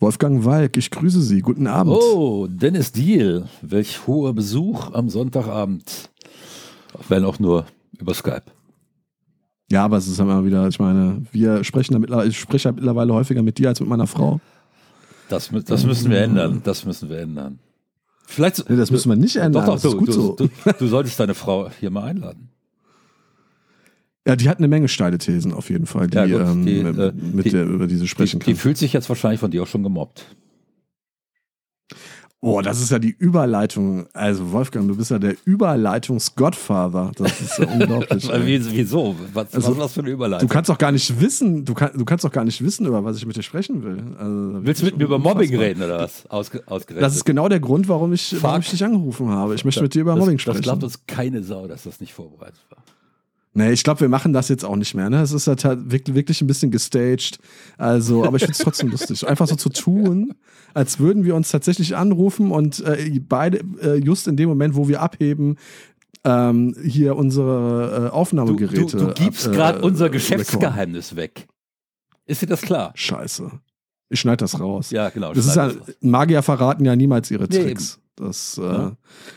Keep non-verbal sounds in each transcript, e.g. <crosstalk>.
Wolfgang Walk, ich grüße Sie. Guten Abend. Oh, Dennis Deal. Welch hoher Besuch am Sonntagabend. Wenn auch nur über Skype. Ja, aber es ist immer wieder, ich meine, wir sprechen damit, ich spreche ja mittlerweile häufiger mit dir als mit meiner Frau. Das, das müssen wir ändern. Das müssen wir ändern. Vielleicht, nee, das müssen wir nicht ändern. Doch, doch, das ist gut du, so. Du, du, solltest deine Frau hier mal einladen. Ja, die hat eine Menge steile Thesen auf jeden Fall, die, ja, gut, ähm, die äh, mit die, der über diese sprechen die, kann. Die fühlt sich jetzt wahrscheinlich von dir auch schon gemobbt. Oh, das ist ja die Überleitung. Also Wolfgang, du bist ja der Überleitungs-Godfather. Das ist ja <laughs> unglaublich. Wieso? Was, also, was für eine Überleitung? Du kannst doch gar nicht wissen, du, kann, du kannst doch gar nicht wissen, über was ich mit dir sprechen will. Also, Willst du mit mir über Mobbing reden oder was? Ausge, ausgerechnet. Das ist genau der Grund, warum ich, warum ich dich angerufen habe. Ich möchte mit dir über das, Mobbing sprechen. Das glaubt uns keine Sau, dass das nicht vorbereitet war. Nee, ich glaube, wir machen das jetzt auch nicht mehr. Ne? Es ist halt wirklich ein bisschen gestaged. Also, aber ich finde es trotzdem lustig. Einfach so zu tun, als würden wir uns tatsächlich anrufen und äh, beide, äh, just in dem Moment, wo wir abheben, ähm, hier unsere äh, Aufnahmegeräte. Du, du, du gibst gerade äh, unser Geschäftsgeheimnis weg. Ist dir das klar? Scheiße. Ich schneide das raus. Ja, genau. Das ist ja, Magier verraten ja niemals ihre Tricks. Nee, das, äh, ja.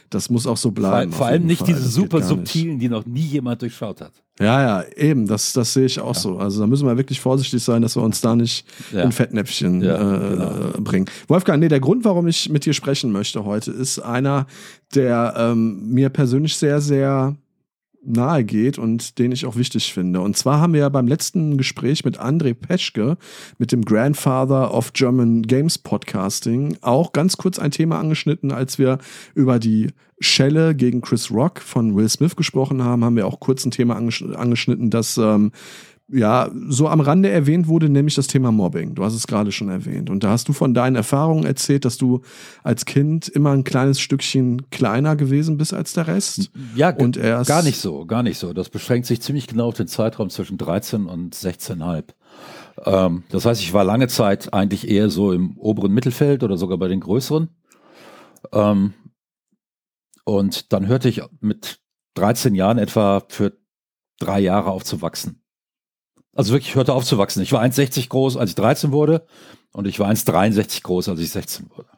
das muss auch so bleiben. Vor, vor allem nicht Fall. diese super subtilen, die noch nie jemand durchschaut hat. Ja, ja, eben, das, das sehe ich auch ja. so. Also da müssen wir wirklich vorsichtig sein, dass wir uns da nicht ja. in Fettnäpfchen äh, genau. bringen. Wolfgang, nee, der Grund, warum ich mit dir sprechen möchte heute, ist einer, der ähm, mir persönlich sehr, sehr nahe geht und den ich auch wichtig finde. Und zwar haben wir ja beim letzten Gespräch mit André Peschke, mit dem Grandfather of German Games Podcasting, auch ganz kurz ein Thema angeschnitten, als wir über die Schelle gegen Chris Rock von Will Smith gesprochen haben, haben wir auch kurz ein Thema angeschnitten, das ähm, ja, so am Rande erwähnt wurde, nämlich das Thema Mobbing. Du hast es gerade schon erwähnt. Und da hast du von deinen Erfahrungen erzählt, dass du als Kind immer ein kleines Stückchen kleiner gewesen bist als der Rest. Ja, und erst gar nicht so, gar nicht so. Das beschränkt sich ziemlich genau auf den Zeitraum zwischen 13 und 16,5. Ähm, das heißt, ich war lange Zeit eigentlich eher so im oberen Mittelfeld oder sogar bei den größeren. Ähm, und dann hörte ich mit 13 Jahren etwa für drei Jahre auf zu wachsen. Also wirklich hörte auf zu wachsen. Ich war 1,60 groß, als ich 13 wurde und ich war 1,63 groß, als ich 16 wurde.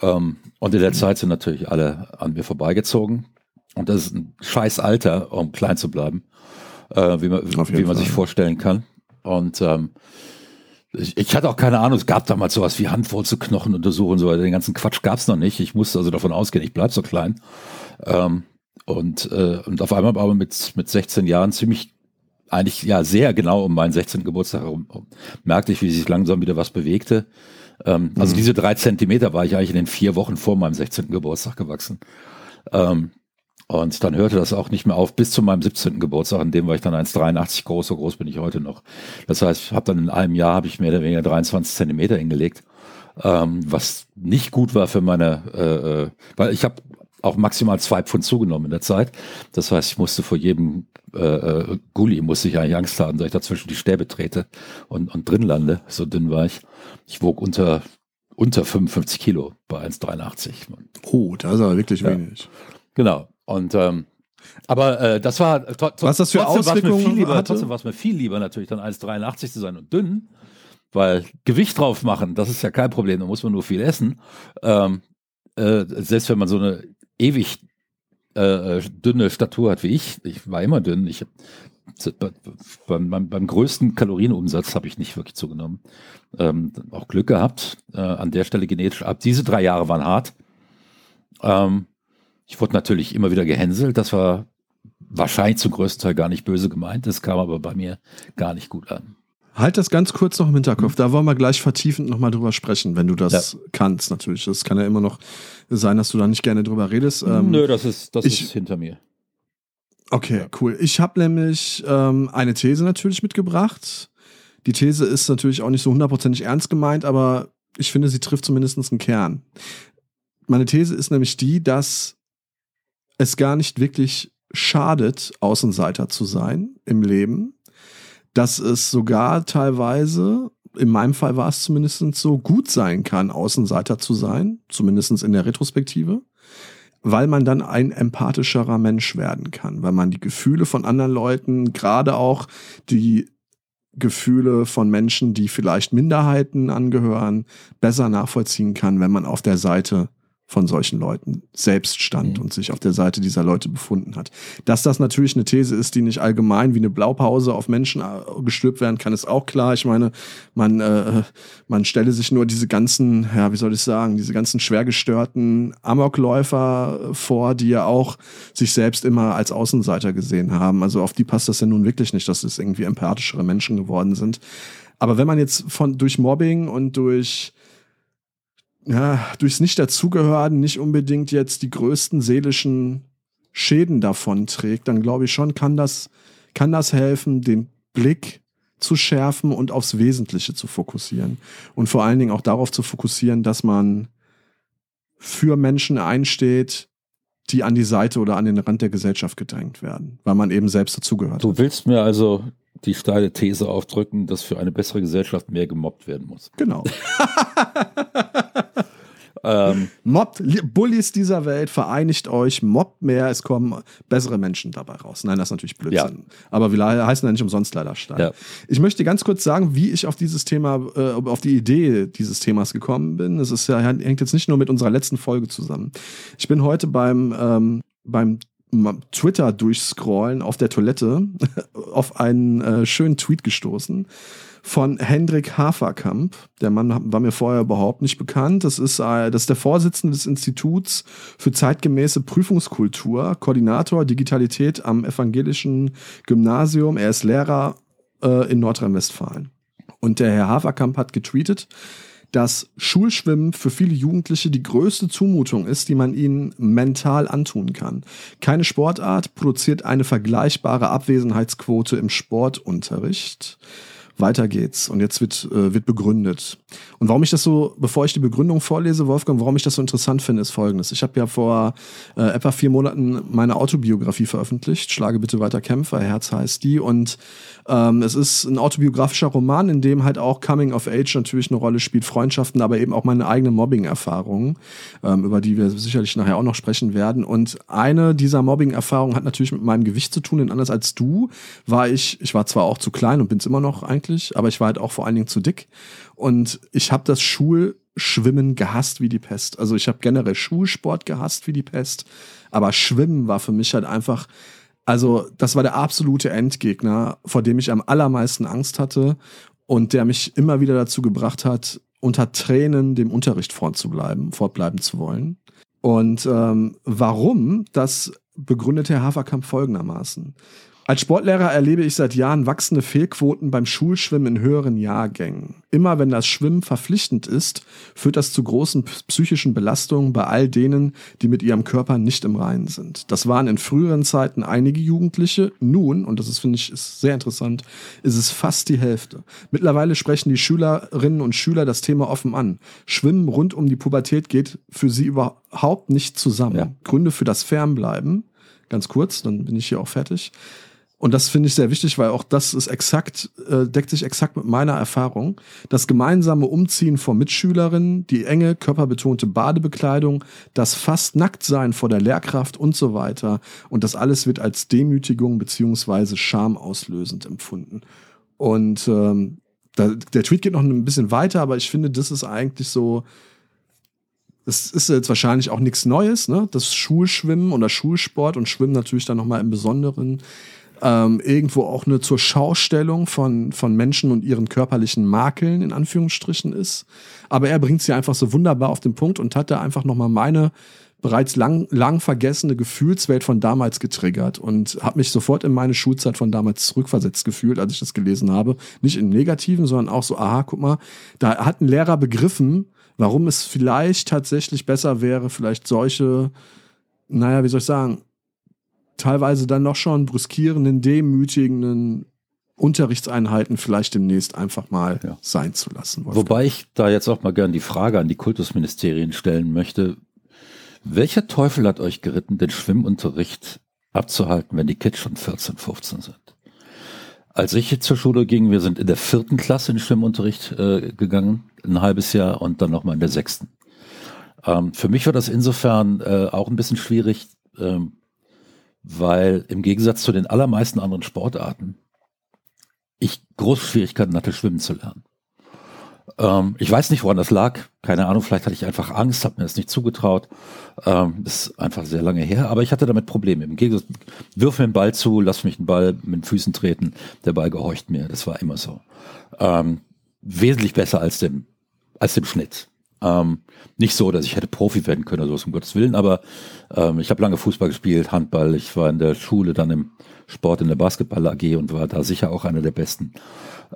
Ähm, und in der Zeit sind natürlich alle an mir vorbeigezogen. Und das ist ein scheiß Alter, um klein zu bleiben, äh, wie man, wie man sich vorstellen kann. Und ähm, ich, ich, hatte auch keine Ahnung, es gab damals sowas wie Handwurzelknochen untersuchen und so weiter. Den ganzen Quatsch gab es noch nicht. Ich musste also davon ausgehen, ich bleib so klein. Ähm, und, äh, und auf einmal aber mit, mit 16 Jahren ziemlich eigentlich ja sehr genau um meinen 16. Geburtstag herum merkte ich, wie sich langsam wieder was bewegte. Ähm, also mhm. diese drei Zentimeter war ich eigentlich in den vier Wochen vor meinem 16. Geburtstag gewachsen. Ähm, und dann hörte das auch nicht mehr auf bis zu meinem 17. Geburtstag, in dem war ich dann 1,83 groß, so groß bin ich heute noch. Das heißt, ich habe dann in einem Jahr habe ich mehr oder weniger 23 Zentimeter hingelegt, ähm, was nicht gut war für meine, äh, äh weil ich habe auch maximal zwei Pfund zugenommen in der Zeit. Das heißt, ich musste vor jedem äh, äh, Gully musste ich eigentlich Angst haben, dass ich dazwischen die Stäbe trete und, und drin lande. So dünn war ich. Ich wog unter unter 55 Kilo bei 1,83. Oh, das ist aber wirklich ja. wenig. Genau. Und ähm, aber äh, das war was das für Auswirkungen mir viel lieber, hatte? Trotzdem war es mir viel lieber natürlich dann 1,83 zu sein und dünn, weil Gewicht drauf machen, das ist ja kein Problem, da muss man nur viel essen. Ähm, äh, selbst wenn man so eine ewig äh, dünne Statur hat wie ich, ich war immer dünn, ich beim, beim, beim größten Kalorienumsatz habe ich nicht wirklich zugenommen. Ähm, auch Glück gehabt, äh, an der Stelle genetisch ab. Diese drei Jahre waren hart. Ähm, ich wurde natürlich immer wieder gehänselt. Das war wahrscheinlich zum größten Teil gar nicht böse gemeint. Das kam aber bei mir gar nicht gut an. Halt das ganz kurz noch im Hinterkopf. Da wollen wir gleich vertiefend nochmal drüber sprechen, wenn du das ja. kannst, natürlich. Das kann ja immer noch sein, dass du da nicht gerne drüber redest. Ähm, Nö, das ist, das ich, ist hinter mir. Okay, ja. cool. Ich habe nämlich ähm, eine These natürlich mitgebracht. Die These ist natürlich auch nicht so hundertprozentig ernst gemeint, aber ich finde, sie trifft zumindest einen Kern. Meine These ist nämlich die, dass es gar nicht wirklich schadet, Außenseiter zu sein im Leben, dass es sogar teilweise, in meinem Fall war es zumindest so, gut sein kann, Außenseiter zu sein, zumindest in der Retrospektive, weil man dann ein empathischerer Mensch werden kann, weil man die Gefühle von anderen Leuten, gerade auch die Gefühle von Menschen, die vielleicht Minderheiten angehören, besser nachvollziehen kann, wenn man auf der Seite von solchen Leuten selbst stand mhm. und sich auf der Seite dieser Leute befunden hat. Dass das natürlich eine These ist, die nicht allgemein wie eine Blaupause auf Menschen äh, gestülpt werden kann, ist auch klar. Ich meine, man, äh, man stelle sich nur diese ganzen, ja, wie soll ich sagen, diese ganzen schwergestörten Amokläufer vor, die ja auch sich selbst immer als Außenseiter gesehen haben. Also auf die passt das ja nun wirklich nicht, dass es irgendwie empathischere Menschen geworden sind. Aber wenn man jetzt von durch Mobbing und durch ja, durchs Nicht-Dazugehören nicht unbedingt jetzt die größten seelischen Schäden davon trägt, dann glaube ich schon, kann das, kann das helfen, den Blick zu schärfen und aufs Wesentliche zu fokussieren. Und vor allen Dingen auch darauf zu fokussieren, dass man für Menschen einsteht, die an die Seite oder an den Rand der Gesellschaft gedrängt werden, weil man eben selbst dazugehört. Du willst mir also die steile These aufdrücken, dass für eine bessere Gesellschaft mehr gemobbt werden muss. Genau. <laughs> ähm, mobbt, Bullies dieser Welt, vereinigt euch, mobbt mehr, es kommen bessere Menschen dabei raus. Nein, das ist natürlich Blödsinn. Ja. Aber wir heißen ja nicht umsonst leider Stein. Ja. Ich möchte ganz kurz sagen, wie ich auf dieses Thema, äh, auf die Idee dieses Themas gekommen bin. Es ist ja, hängt jetzt nicht nur mit unserer letzten Folge zusammen. Ich bin heute beim, ähm, beim Twitter durchscrollen auf der Toilette <laughs> auf einen äh, schönen Tweet gestoßen von Hendrik Haferkamp. Der Mann war mir vorher überhaupt nicht bekannt. Das ist, äh, das ist der Vorsitzende des Instituts für zeitgemäße Prüfungskultur, Koordinator Digitalität am Evangelischen Gymnasium. Er ist Lehrer äh, in Nordrhein-Westfalen. Und der Herr Haferkamp hat getweetet, dass Schulschwimmen für viele Jugendliche die größte Zumutung ist, die man ihnen mental antun kann. Keine Sportart produziert eine vergleichbare Abwesenheitsquote im Sportunterricht. Weiter geht's. Und jetzt wird, äh, wird begründet. Und warum ich das so, bevor ich die Begründung vorlese, Wolfgang, warum ich das so interessant finde, ist folgendes. Ich habe ja vor äh, etwa vier Monaten meine Autobiografie veröffentlicht. Schlage bitte weiter Kämpfer, Herz heißt die. Und ähm, es ist ein autobiografischer Roman, in dem halt auch Coming of Age natürlich eine Rolle spielt, Freundschaften, aber eben auch meine eigene Mobbing-Erfahrungen, ähm, über die wir sicherlich nachher auch noch sprechen werden. Und eine dieser Mobbing-Erfahrungen hat natürlich mit meinem Gewicht zu tun, denn anders als du war ich, ich war zwar auch zu klein und bin es immer noch eigentlich, aber ich war halt auch vor allen Dingen zu dick. Und ich habe das Schulschwimmen gehasst wie die Pest. Also ich habe generell Schulsport gehasst wie die Pest, aber Schwimmen war für mich halt einfach also, das war der absolute Endgegner, vor dem ich am allermeisten Angst hatte und der mich immer wieder dazu gebracht hat, unter Tränen dem Unterricht fortzubleiben, fortbleiben zu wollen. Und ähm, warum, das begründet Herr Haferkamp folgendermaßen. Als Sportlehrer erlebe ich seit Jahren wachsende Fehlquoten beim Schulschwimmen in höheren Jahrgängen. Immer wenn das Schwimmen verpflichtend ist, führt das zu großen psychischen Belastungen bei all denen, die mit ihrem Körper nicht im Reinen sind. Das waren in früheren Zeiten einige Jugendliche. Nun, und das ist, finde ich, ist sehr interessant, ist es fast die Hälfte. Mittlerweile sprechen die Schülerinnen und Schüler das Thema offen an. Schwimmen rund um die Pubertät geht für sie überhaupt nicht zusammen. Ja. Gründe für das Fernbleiben, ganz kurz, dann bin ich hier auch fertig und das finde ich sehr wichtig, weil auch das ist exakt, äh, deckt sich exakt mit meiner Erfahrung. Das gemeinsame Umziehen von Mitschülerinnen, die enge, körperbetonte Badebekleidung, das fast Nacktsein vor der Lehrkraft und so weiter. Und das alles wird als Demütigung beziehungsweise schamauslösend empfunden. Und ähm, da, der Tweet geht noch ein bisschen weiter, aber ich finde, das ist eigentlich so, das ist jetzt wahrscheinlich auch nichts Neues, ne? Das Schulschwimmen oder Schulsport und Schwimmen natürlich dann nochmal im Besonderen ähm, irgendwo auch eine zur Schaustellung von, von Menschen und ihren körperlichen Makeln in Anführungsstrichen ist. Aber er bringt sie einfach so wunderbar auf den Punkt und hat da einfach nochmal meine bereits lang, lang vergessene Gefühlswelt von damals getriggert und habe mich sofort in meine Schulzeit von damals zurückversetzt gefühlt, als ich das gelesen habe. Nicht im Negativen, sondern auch so, aha, guck mal, da hat ein Lehrer begriffen, warum es vielleicht tatsächlich besser wäre, vielleicht solche, naja, wie soll ich sagen, teilweise dann noch schon brüskierenden, demütigenden Unterrichtseinheiten vielleicht demnächst einfach mal ja. sein zu lassen. Wolfgang. Wobei ich da jetzt auch mal gern die Frage an die Kultusministerien stellen möchte. Welcher Teufel hat euch geritten, den Schwimmunterricht abzuhalten, wenn die Kids schon 14, 15 sind? Als ich zur Schule ging, wir sind in der vierten Klasse in den Schwimmunterricht äh, gegangen, ein halbes Jahr und dann nochmal in der sechsten. Ähm, für mich war das insofern äh, auch ein bisschen schwierig, ähm, weil im Gegensatz zu den allermeisten anderen Sportarten ich große Schwierigkeiten hatte, schwimmen zu lernen. Ähm, ich weiß nicht, woran das lag. Keine Ahnung, vielleicht hatte ich einfach Angst, habe mir das nicht zugetraut. Ähm, ist einfach sehr lange her, aber ich hatte damit Probleme. Im Gegensatz, wirf mir den Ball zu, lass mich den Ball mit den Füßen treten, der Ball gehorcht mir. Das war immer so. Ähm, wesentlich besser als dem, als dem Schnitt. Ähm, nicht so, dass ich hätte Profi werden können oder so, um Gottes Willen, aber ähm, ich habe lange Fußball gespielt, Handball. Ich war in der Schule dann im Sport in der Basketball AG und war da sicher auch einer der Besten.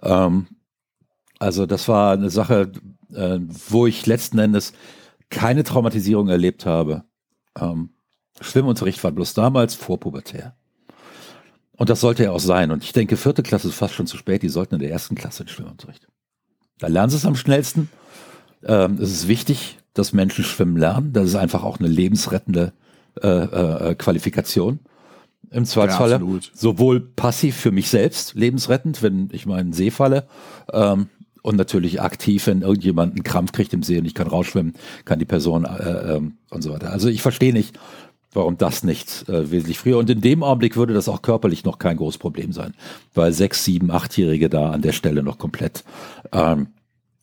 Ähm, also das war eine Sache, äh, wo ich letzten Endes keine Traumatisierung erlebt habe. Ähm, Schwimmunterricht war bloß damals vorpubertär. Und das sollte ja auch sein. Und ich denke, vierte Klasse ist fast schon zu spät. Die sollten in der ersten Klasse in Schwimmunterricht. Da lernen sie es am schnellsten. Ähm, es ist wichtig, dass Menschen schwimmen lernen. Das ist einfach auch eine lebensrettende äh, äh, Qualifikation. Im Zweifelsfall ja, sowohl passiv für mich selbst, lebensrettend, wenn ich mal in den See falle, ähm, und natürlich aktiv, wenn irgendjemand einen Krampf kriegt im See und ich kann rausschwimmen, kann die Person äh, ähm, und so weiter. Also ich verstehe nicht, warum das nicht äh, wesentlich früher. Und in dem Augenblick würde das auch körperlich noch kein großes Problem sein, weil sechs, sieben, achtjährige da an der Stelle noch komplett ähm,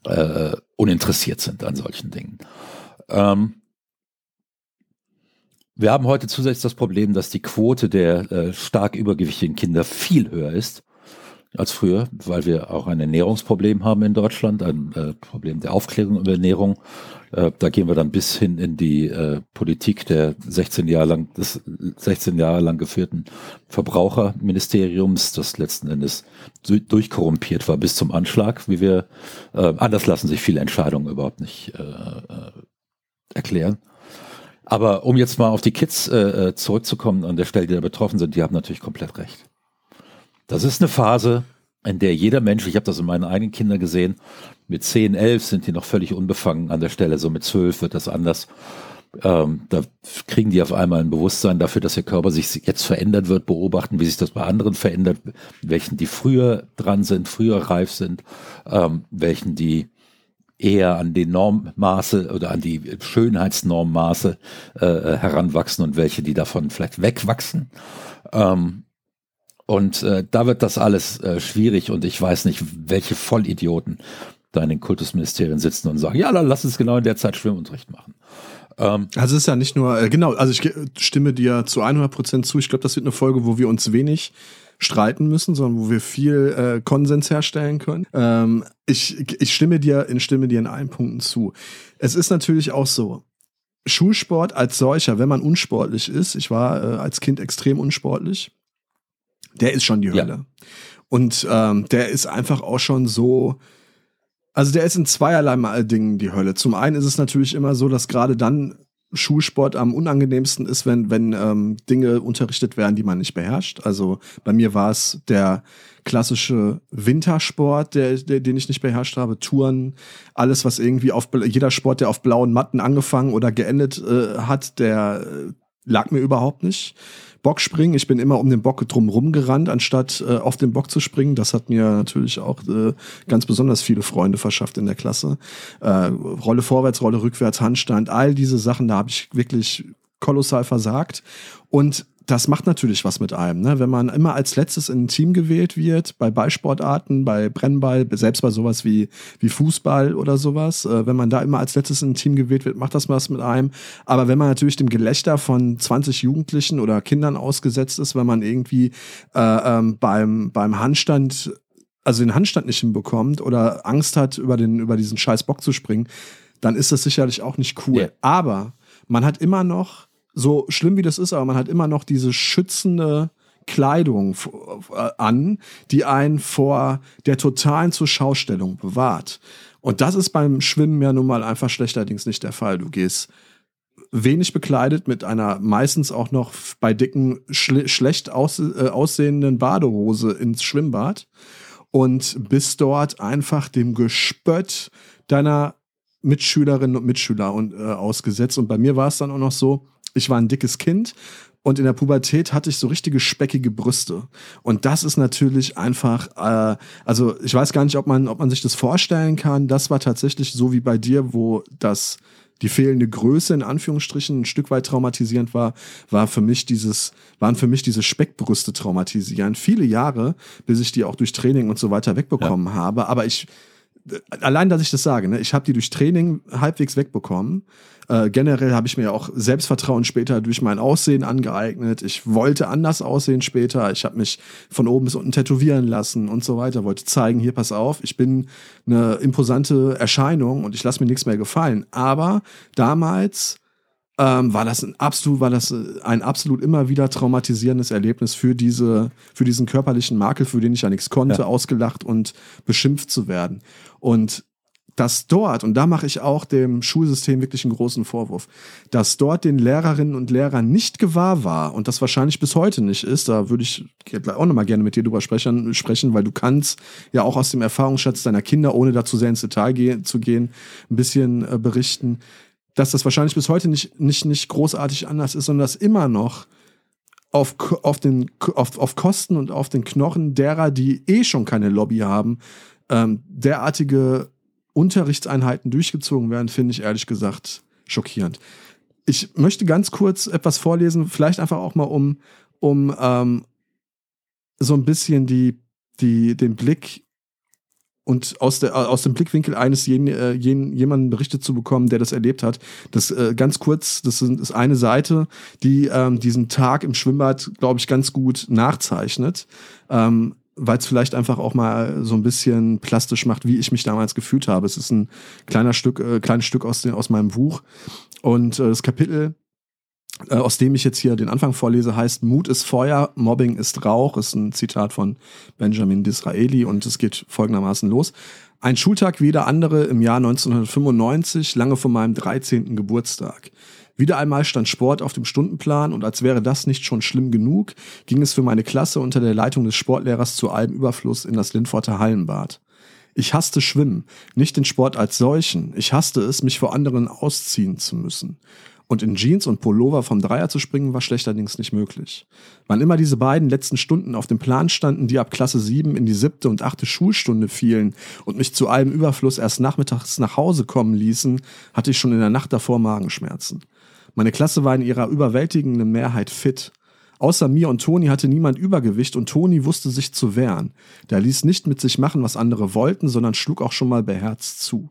äh, uninteressiert sind an solchen Dingen. Ähm, wir haben heute zusätzlich das Problem, dass die Quote der äh, stark übergewichtigen Kinder viel höher ist als früher, weil wir auch ein Ernährungsproblem haben in Deutschland, ein äh, Problem der Aufklärung über Ernährung. Äh, da gehen wir dann bis hin in die äh, Politik der 16 Jahre lang, des 16 Jahre lang geführten Verbraucherministeriums, das letzten Endes durchkorrumpiert war bis zum Anschlag, wie wir, äh, anders lassen sich viele Entscheidungen überhaupt nicht äh, äh, erklären. Aber um jetzt mal auf die Kids zurückzukommen an der Stelle, die da betroffen sind, die haben natürlich komplett recht. Das ist eine Phase, in der jeder Mensch, ich habe das in meinen eigenen Kindern gesehen, mit 10, 11 sind die noch völlig unbefangen an der Stelle, so mit 12 wird das anders. Ähm, da kriegen die auf einmal ein Bewusstsein dafür, dass ihr Körper sich jetzt verändern wird, beobachten, wie sich das bei anderen verändert, welchen die früher dran sind, früher reif sind, ähm, welchen die eher an die Normmaße oder an die Schönheitsnormmaße äh, heranwachsen und welche, die davon vielleicht wegwachsen. Ähm, und äh, da wird das alles äh, schwierig und ich weiß nicht, welche Vollidioten da in den Kultusministerien sitzen und sagen, ja, dann lass uns genau in der Zeit Schwimmunterricht machen. Ähm, also es ist ja nicht nur, äh, genau, also ich stimme dir zu 100 Prozent zu. Ich glaube, das wird eine Folge, wo wir uns wenig streiten müssen, sondern wo wir viel äh, Konsens herstellen können. Ähm, ich, ich stimme dir, ich stimme dir in allen Punkten zu. Es ist natürlich auch so, Schulsport als solcher, wenn man unsportlich ist, ich war äh, als Kind extrem unsportlich, der ist schon die Hölle. Ja. Und ähm, der ist einfach auch schon so. Also der ist in zweierlei Dingen die Hölle. Zum einen ist es natürlich immer so, dass gerade dann Schulsport am unangenehmsten ist, wenn, wenn ähm, Dinge unterrichtet werden, die man nicht beherrscht. Also bei mir war es der klassische Wintersport, der, der, den ich nicht beherrscht habe, Touren, alles, was irgendwie auf jeder Sport, der auf blauen Matten angefangen oder geendet äh, hat, der äh, lag mir überhaupt nicht. Bockspringen. Ich bin immer um den Bock drumherum gerannt, anstatt äh, auf den Bock zu springen. Das hat mir natürlich auch äh, ganz besonders viele Freunde verschafft in der Klasse. Äh, Rolle vorwärts, Rolle rückwärts, Handstand, all diese Sachen, da habe ich wirklich kolossal versagt. Und das macht natürlich was mit einem. Ne? Wenn man immer als letztes in ein Team gewählt wird, bei Ballsportarten, bei Brennball, selbst bei sowas wie, wie Fußball oder sowas, äh, wenn man da immer als letztes in ein Team gewählt wird, macht das was mit einem. Aber wenn man natürlich dem Gelächter von 20 Jugendlichen oder Kindern ausgesetzt ist, wenn man irgendwie äh, ähm, beim, beim Handstand, also den Handstand nicht hinbekommt oder Angst hat, über, den, über diesen scheiß Bock zu springen, dann ist das sicherlich auch nicht cool. Yeah. Aber man hat immer noch so schlimm wie das ist, aber man hat immer noch diese schützende Kleidung an, die einen vor der totalen Zurschaustellung bewahrt. Und das ist beim Schwimmen ja nun mal einfach schlechterdings nicht der Fall. Du gehst wenig bekleidet mit einer meistens auch noch bei dicken, schle schlecht aus, äh, aussehenden Badehose ins Schwimmbad und bist dort einfach dem Gespött deiner Mitschülerinnen und Mitschüler und, äh, ausgesetzt. Und bei mir war es dann auch noch so, ich war ein dickes Kind und in der Pubertät hatte ich so richtige speckige Brüste. Und das ist natürlich einfach, äh, also ich weiß gar nicht, ob man, ob man sich das vorstellen kann. Das war tatsächlich so wie bei dir, wo das die fehlende Größe in Anführungsstrichen ein Stück weit traumatisierend war, war für mich dieses, waren für mich diese Speckbrüste traumatisierend. Viele Jahre, bis ich die auch durch Training und so weiter wegbekommen ja. habe. Aber ich, allein, dass ich das sage, ne, ich habe die durch Training halbwegs wegbekommen. Äh, generell habe ich mir auch Selbstvertrauen später durch mein Aussehen angeeignet. Ich wollte anders aussehen später. Ich habe mich von oben bis unten tätowieren lassen und so weiter. Wollte zeigen, hier pass auf, ich bin eine imposante Erscheinung und ich lasse mir nichts mehr gefallen. Aber damals ähm, war das ein absolut, war das ein absolut immer wieder traumatisierendes Erlebnis für diese, für diesen körperlichen Makel, für den ich ja nichts konnte, ja. ausgelacht und beschimpft zu werden. Und dass dort, und da mache ich auch dem Schulsystem wirklich einen großen Vorwurf, dass dort den Lehrerinnen und Lehrern nicht gewahr war und das wahrscheinlich bis heute nicht ist, da würde ich auch nochmal gerne mit dir drüber sprechen, sprechen, weil du kannst ja auch aus dem Erfahrungsschatz deiner Kinder, ohne dazu sehr ins Detail zu gehen, ein bisschen äh, berichten, dass das wahrscheinlich bis heute nicht, nicht, nicht großartig anders ist, sondern dass immer noch auf, auf, den, auf, auf Kosten und auf den Knochen derer, die eh schon keine Lobby haben, ähm, derartige Unterrichtseinheiten durchgezogen werden, finde ich ehrlich gesagt schockierend. Ich möchte ganz kurz etwas vorlesen, vielleicht einfach auch mal um, um ähm, so ein bisschen die, die, den Blick und aus, der, aus dem Blickwinkel eines jeden, äh, jeden, jemanden berichtet zu bekommen, der das erlebt hat. Das äh, ganz kurz, das ist eine Seite, die ähm, diesen Tag im Schwimmbad, glaube ich, ganz gut nachzeichnet. Ähm, weil es vielleicht einfach auch mal so ein bisschen plastisch macht, wie ich mich damals gefühlt habe. Es ist ein kleiner Stück, äh, kleines Stück aus, den, aus meinem Buch. Und äh, das Kapitel äh, aus dem ich jetzt hier den Anfang vorlese, heißt Mut ist Feuer, Mobbing ist Rauch, ist ein Zitat von Benjamin Disraeli und es geht folgendermaßen los. Ein Schultag wie der andere im Jahr 1995, lange vor meinem 13. Geburtstag. Wieder einmal stand Sport auf dem Stundenplan und als wäre das nicht schon schlimm genug, ging es für meine Klasse unter der Leitung des Sportlehrers zu allem Überfluss in das Lindforter Hallenbad. Ich hasste Schwimmen, nicht den Sport als solchen. Ich hasste es, mich vor anderen ausziehen zu müssen. Und in Jeans und Pullover vom Dreier zu springen, war schlechterdings nicht möglich. Wann immer diese beiden letzten Stunden auf dem Plan standen, die ab Klasse 7 in die siebte und achte Schulstunde fielen und mich zu allem Überfluss erst nachmittags nach Hause kommen ließen, hatte ich schon in der Nacht davor Magenschmerzen. Meine Klasse war in ihrer überwältigenden Mehrheit fit. Außer mir und Toni hatte niemand Übergewicht und Toni wusste sich zu wehren. Der ließ nicht mit sich machen, was andere wollten, sondern schlug auch schon mal beherzt zu.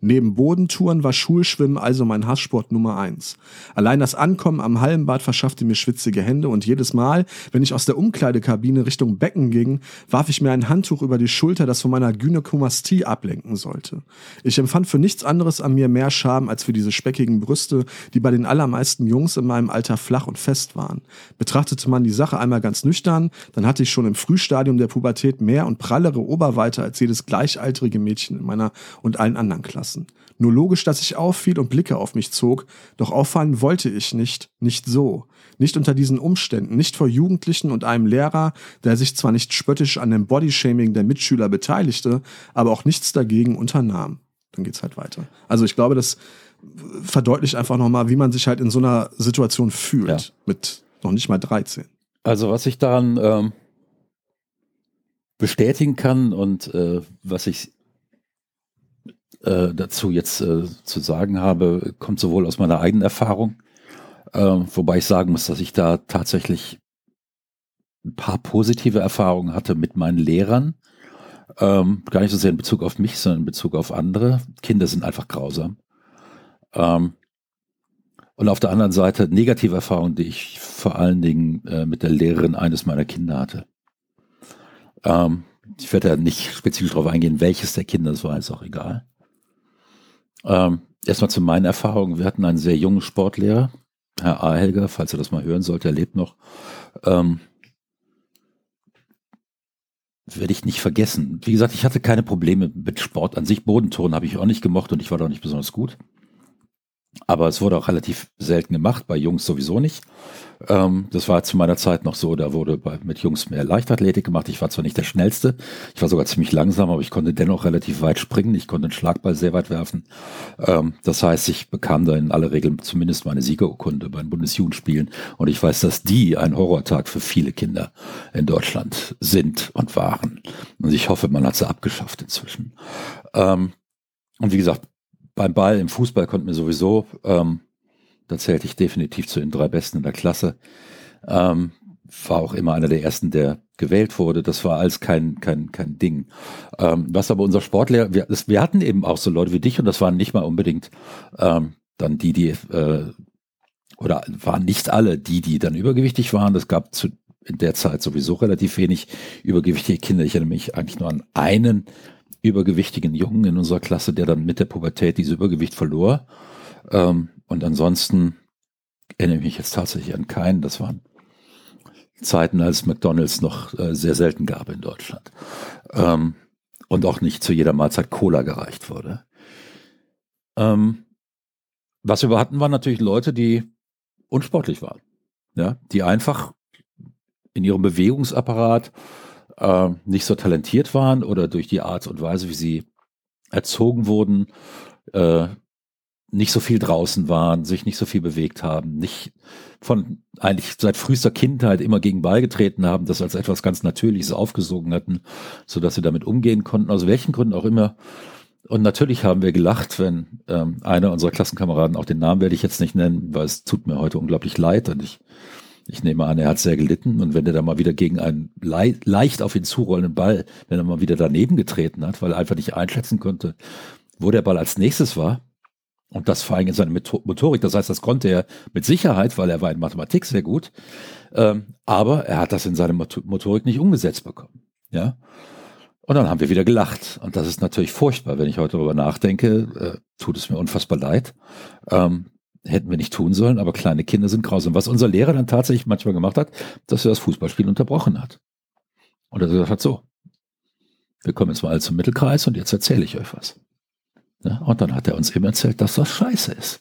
Neben Bodentouren war Schulschwimmen also mein Hasssport Nummer eins. Allein das Ankommen am Hallenbad verschaffte mir schwitzige Hände und jedes Mal, wenn ich aus der Umkleidekabine Richtung Becken ging, warf ich mir ein Handtuch über die Schulter, das von meiner Gynäkomastie ablenken sollte. Ich empfand für nichts anderes an mir mehr Scham als für diese speckigen Brüste, die bei den allermeisten Jungs in meinem Alter flach und fest waren. Betrachtete man die Sache einmal ganz nüchtern, dann hatte ich schon im Frühstadium der Pubertät mehr und prallere Oberweite als jedes gleichaltrige Mädchen in meiner und allen anderen Klassen lassen. Nur logisch, dass ich auffiel und Blicke auf mich zog, doch auffallen wollte ich nicht, nicht so. Nicht unter diesen Umständen, nicht vor Jugendlichen und einem Lehrer, der sich zwar nicht spöttisch an dem Bodyshaming der Mitschüler beteiligte, aber auch nichts dagegen unternahm. Dann geht's halt weiter. Also ich glaube, das verdeutlicht einfach nochmal, wie man sich halt in so einer Situation fühlt. Ja. Mit noch nicht mal 13. Also was ich daran ähm, bestätigen kann und äh, was ich äh, dazu jetzt äh, zu sagen habe, kommt sowohl aus meiner eigenen Erfahrung, äh, wobei ich sagen muss, dass ich da tatsächlich ein paar positive Erfahrungen hatte mit meinen Lehrern. Ähm, gar nicht so sehr in Bezug auf mich, sondern in Bezug auf andere. Kinder sind einfach grausam. Ähm, und auf der anderen Seite negative Erfahrungen, die ich vor allen Dingen äh, mit der Lehrerin eines meiner Kinder hatte. Ähm, ich werde da nicht spezifisch darauf eingehen, welches der Kinder es war, ist auch egal. Ähm, erstmal zu meinen Erfahrungen. Wir hatten einen sehr jungen Sportlehrer, Herr Ahelger, falls er das mal hören sollte, er lebt noch. Ähm, werde ich nicht vergessen. Wie gesagt, ich hatte keine Probleme mit Sport an sich. Bodentouren habe ich auch nicht gemocht und ich war da auch nicht besonders gut. Aber es wurde auch relativ selten gemacht, bei Jungs sowieso nicht. Ähm, das war zu meiner Zeit noch so, da wurde bei, mit Jungs mehr Leichtathletik gemacht. Ich war zwar nicht der Schnellste, ich war sogar ziemlich langsam, aber ich konnte dennoch relativ weit springen. Ich konnte den Schlagball sehr weit werfen. Ähm, das heißt, ich bekam da in aller Regel zumindest meine Siegerurkunde bei den Bundesjugendspielen. Und ich weiß, dass die ein Horrortag für viele Kinder in Deutschland sind und waren. Und ich hoffe, man hat sie abgeschafft inzwischen. Ähm, und wie gesagt, beim Ball, im Fußball konnten wir sowieso, ähm, da zählte ich definitiv zu den drei Besten in der Klasse. Ähm, war auch immer einer der ersten, der gewählt wurde. Das war alles kein, kein, kein Ding. Ähm, was aber unser Sportlehrer, wir, das, wir hatten eben auch so Leute wie dich und das waren nicht mal unbedingt ähm, dann die, die, äh, oder waren nicht alle die, die dann übergewichtig waren. Es gab zu in der Zeit sowieso relativ wenig übergewichtige Kinder. Ich erinnere mich eigentlich nur an einen übergewichtigen Jungen in unserer Klasse, der dann mit der Pubertät diese Übergewicht verlor. Ähm, und ansonsten erinnere ich mich jetzt tatsächlich an keinen. Das waren Zeiten, als McDonalds noch äh, sehr selten gab in Deutschland. Ähm, und auch nicht zu jeder Mahlzeit Cola gereicht wurde. Ähm, was wir hatten, waren natürlich Leute, die unsportlich waren. Ja, die einfach in ihrem Bewegungsapparat äh, nicht so talentiert waren oder durch die Art und Weise, wie sie erzogen wurden, äh, nicht so viel draußen waren, sich nicht so viel bewegt haben, nicht von eigentlich seit frühester Kindheit immer gegen Ball getreten haben, das als etwas ganz Natürliches aufgesogen hatten, so dass sie damit umgehen konnten, aus welchen Gründen auch immer. Und natürlich haben wir gelacht, wenn ähm, einer unserer Klassenkameraden, auch den Namen werde ich jetzt nicht nennen, weil es tut mir heute unglaublich leid und ich, ich nehme an, er hat sehr gelitten und wenn er da mal wieder gegen einen le leicht auf ihn zurollenden Ball, wenn er mal wieder daneben getreten hat, weil er einfach nicht einschätzen konnte, wo der Ball als nächstes war, und das vor allem in seiner Motorik. Das heißt, das konnte er mit Sicherheit, weil er war in Mathematik sehr gut. Ähm, aber er hat das in seiner Motorik nicht umgesetzt bekommen. Ja. Und dann haben wir wieder gelacht. Und das ist natürlich furchtbar, wenn ich heute darüber nachdenke. Äh, tut es mir unfassbar leid. Ähm, hätten wir nicht tun sollen, aber kleine Kinder sind grausam. Was unser Lehrer dann tatsächlich manchmal gemacht hat, dass er das Fußballspiel unterbrochen hat. Und er gesagt hat, so, wir kommen jetzt mal zum Mittelkreis und jetzt erzähle ich euch was. Und dann hat er uns eben erzählt, dass das scheiße ist.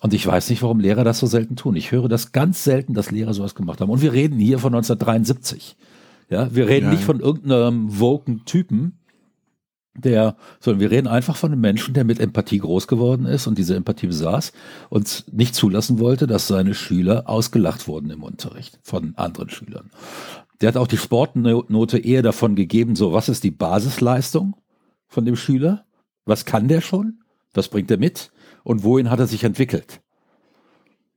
Und ich weiß nicht, warum Lehrer das so selten tun. Ich höre das ganz selten, dass Lehrer sowas gemacht haben. Und wir reden hier von 1973. Ja, wir reden ja. nicht von irgendeinem woken Typen, der, sondern wir reden einfach von einem Menschen, der mit Empathie groß geworden ist und diese Empathie besaß und nicht zulassen wollte, dass seine Schüler ausgelacht wurden im Unterricht von anderen Schülern. Der hat auch die Sportnote eher davon gegeben, so was ist die Basisleistung von dem Schüler? Was kann der schon? Was bringt er mit? Und wohin hat er sich entwickelt?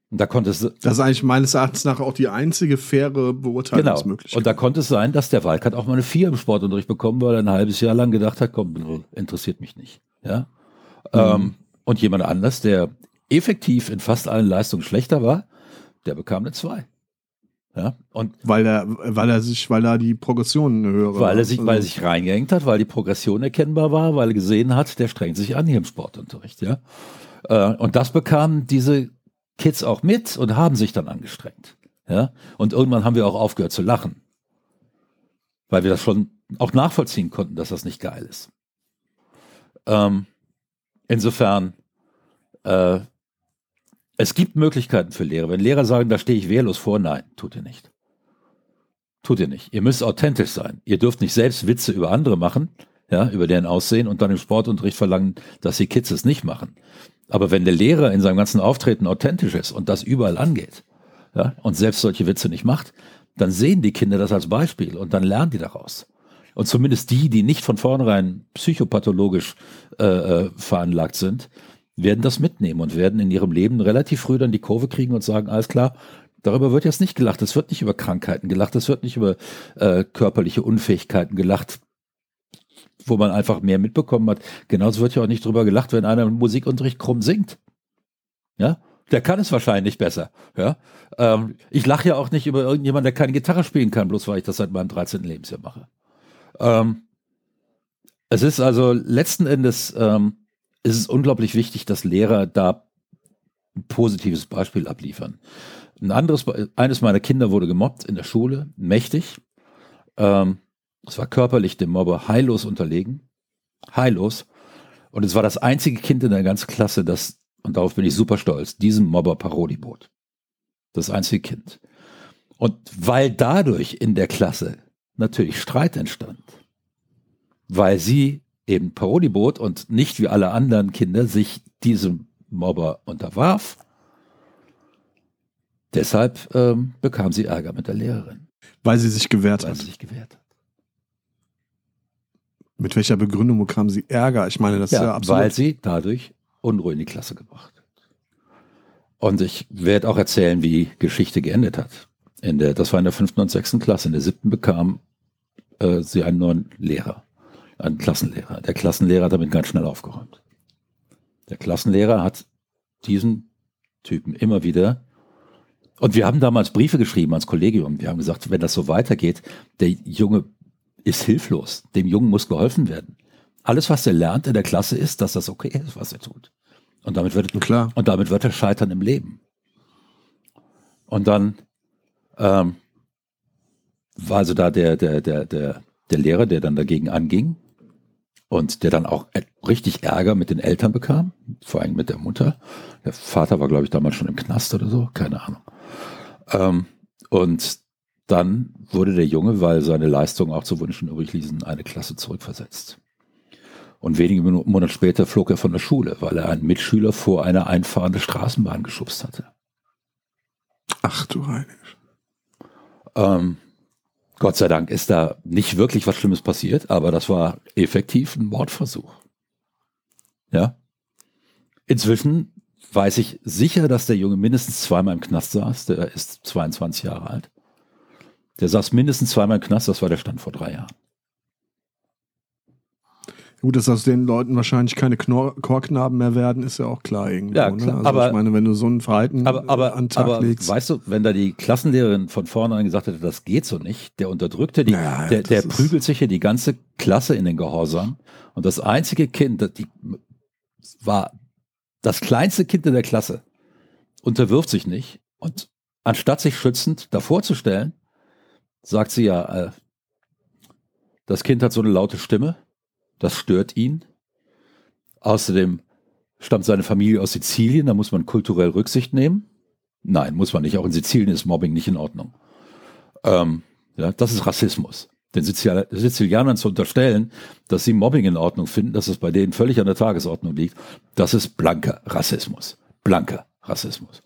Und da konnte es. Das ist eigentlich meines Erachtens nach auch die einzige faire Beurteilungsmöglichkeit. Genau. Und da konnte es sein, dass der Walkert auch mal eine Vier im Sportunterricht bekommen, weil er ein halbes Jahr lang gedacht hat, komm, interessiert mich nicht. Ja. Mhm. Ähm, und jemand anders, der effektiv in fast allen Leistungen schlechter war, der bekam eine Zwei. Ja, und weil er, weil er sich, weil er die Progression höher Weil er sich, also. weil er sich reingehängt hat, weil die Progression erkennbar war, weil er gesehen hat, der strengt sich an hier im Sportunterricht, ja. Äh, und das bekamen diese Kids auch mit und haben sich dann angestrengt, ja. Und irgendwann haben wir auch aufgehört zu lachen. Weil wir das schon auch nachvollziehen konnten, dass das nicht geil ist. Ähm, insofern, äh, es gibt Möglichkeiten für Lehrer. Wenn Lehrer sagen, da stehe ich wehrlos vor, nein, tut ihr nicht. Tut ihr nicht. Ihr müsst authentisch sein. Ihr dürft nicht selbst Witze über andere machen, ja, über deren Aussehen und dann im Sportunterricht verlangen, dass die Kids es nicht machen. Aber wenn der Lehrer in seinem ganzen Auftreten authentisch ist und das überall angeht, ja, und selbst solche Witze nicht macht, dann sehen die Kinder das als Beispiel und dann lernen die daraus. Und zumindest die, die nicht von vornherein psychopathologisch äh, äh veranlagt sind, werden das mitnehmen und werden in ihrem Leben relativ früh dann die Kurve kriegen und sagen, alles klar, darüber wird jetzt nicht gelacht, es wird nicht über Krankheiten gelacht, es wird nicht über äh, körperliche Unfähigkeiten gelacht, wo man einfach mehr mitbekommen hat. Genauso wird ja auch nicht drüber gelacht, wenn einer im Musikunterricht krumm singt. Ja, der kann es wahrscheinlich besser. Ja, ähm, ich lache ja auch nicht über irgendjemanden, der keine Gitarre spielen kann, bloß weil ich das seit meinem 13. Lebensjahr mache. Ähm, es ist also letzten Endes ähm, ist es unglaublich wichtig, dass Lehrer da ein positives Beispiel abliefern. Ein anderes, eines meiner Kinder wurde gemobbt in der Schule, mächtig. Ähm, es war körperlich dem Mobber heillos unterlegen. Heillos. Und es war das einzige Kind in der ganzen Klasse, das, und darauf bin ich super stolz, diesem Mobber Parodie bot. Das einzige Kind. Und weil dadurch in der Klasse natürlich Streit entstand, weil sie eben Parodiebot und nicht wie alle anderen Kinder sich diesem Mobber unterwarf. Deshalb ähm, bekam sie Ärger mit der Lehrerin. Weil sie sich gewehrt Weil hat. sie sich gewehrt hat. Mit welcher Begründung bekamen sie Ärger? Ich meine, das ja, ist ja absolut. Weil sie dadurch Unruhe in die Klasse gebracht hat. Und ich werde auch erzählen, wie Geschichte geendet hat. In der, das war in der fünften und sechsten Klasse. In der siebten bekam äh, sie einen neuen Lehrer, einen Klassenlehrer. Der Klassenlehrer hat damit ganz schnell aufgeräumt. Der Klassenlehrer hat diesen Typen immer wieder und wir haben damals Briefe geschrieben ans Kollegium. Wir haben gesagt, wenn das so weitergeht, der Junge ist hilflos. Dem Jungen muss geholfen werden. Alles, was er lernt in der Klasse ist, dass das okay ist, was er tut. Und damit wird, Klar. Und damit wird er scheitern im Leben. Und dann ähm, war also da der, der, der, der, der Lehrer, der dann dagegen anging und der dann auch richtig Ärger mit den Eltern bekam, vor allem mit der Mutter. Der Vater war, glaube ich, damals schon im Knast oder so, keine Ahnung. Ähm, und dann wurde der Junge, weil seine Leistungen auch zu wünschen übrig ließen, eine Klasse zurückversetzt. Und wenige Monate später flog er von der Schule, weil er einen Mitschüler vor eine einfahrende Straßenbahn geschubst hatte. Ach du Heilig. Ähm, Gott sei Dank ist da nicht wirklich was Schlimmes passiert, aber das war effektiv ein Mordversuch. Ja. Inzwischen weiß ich sicher, dass der Junge mindestens zweimal im Knast saß. Der ist 22 Jahre alt. Der saß mindestens zweimal im Knast, das war der Stand vor drei Jahren. Gut, dass aus den Leuten wahrscheinlich keine Knor Chorknaben mehr werden, ist ja auch klar irgendwo. Ja, ne? klar, Also aber- ich meine, wenn du so ein Verhalten Aber, aber, an Tag aber legst. weißt du, wenn da die Klassenlehrerin von vornherein gesagt hätte, das geht so nicht, der unterdrückte die, Ja, der, der prügelt sich hier die ganze Klasse in den Gehorsam. Und das einzige Kind, das die, war das kleinste Kind in der Klasse, unterwirft sich nicht. Und anstatt sich schützend davor zu stellen, sagt sie ja, äh, das Kind hat so eine laute Stimme, das stört ihn. Außerdem stammt seine Familie aus Sizilien, da muss man kulturell Rücksicht nehmen. Nein, muss man nicht. Auch in Sizilien ist Mobbing nicht in Ordnung. Ähm, ja, das ist Rassismus. Den Sizil Sizilianern zu unterstellen, dass sie Mobbing in Ordnung finden, dass es bei denen völlig an der Tagesordnung liegt, das ist blanker Rassismus. Blanker Rassismus.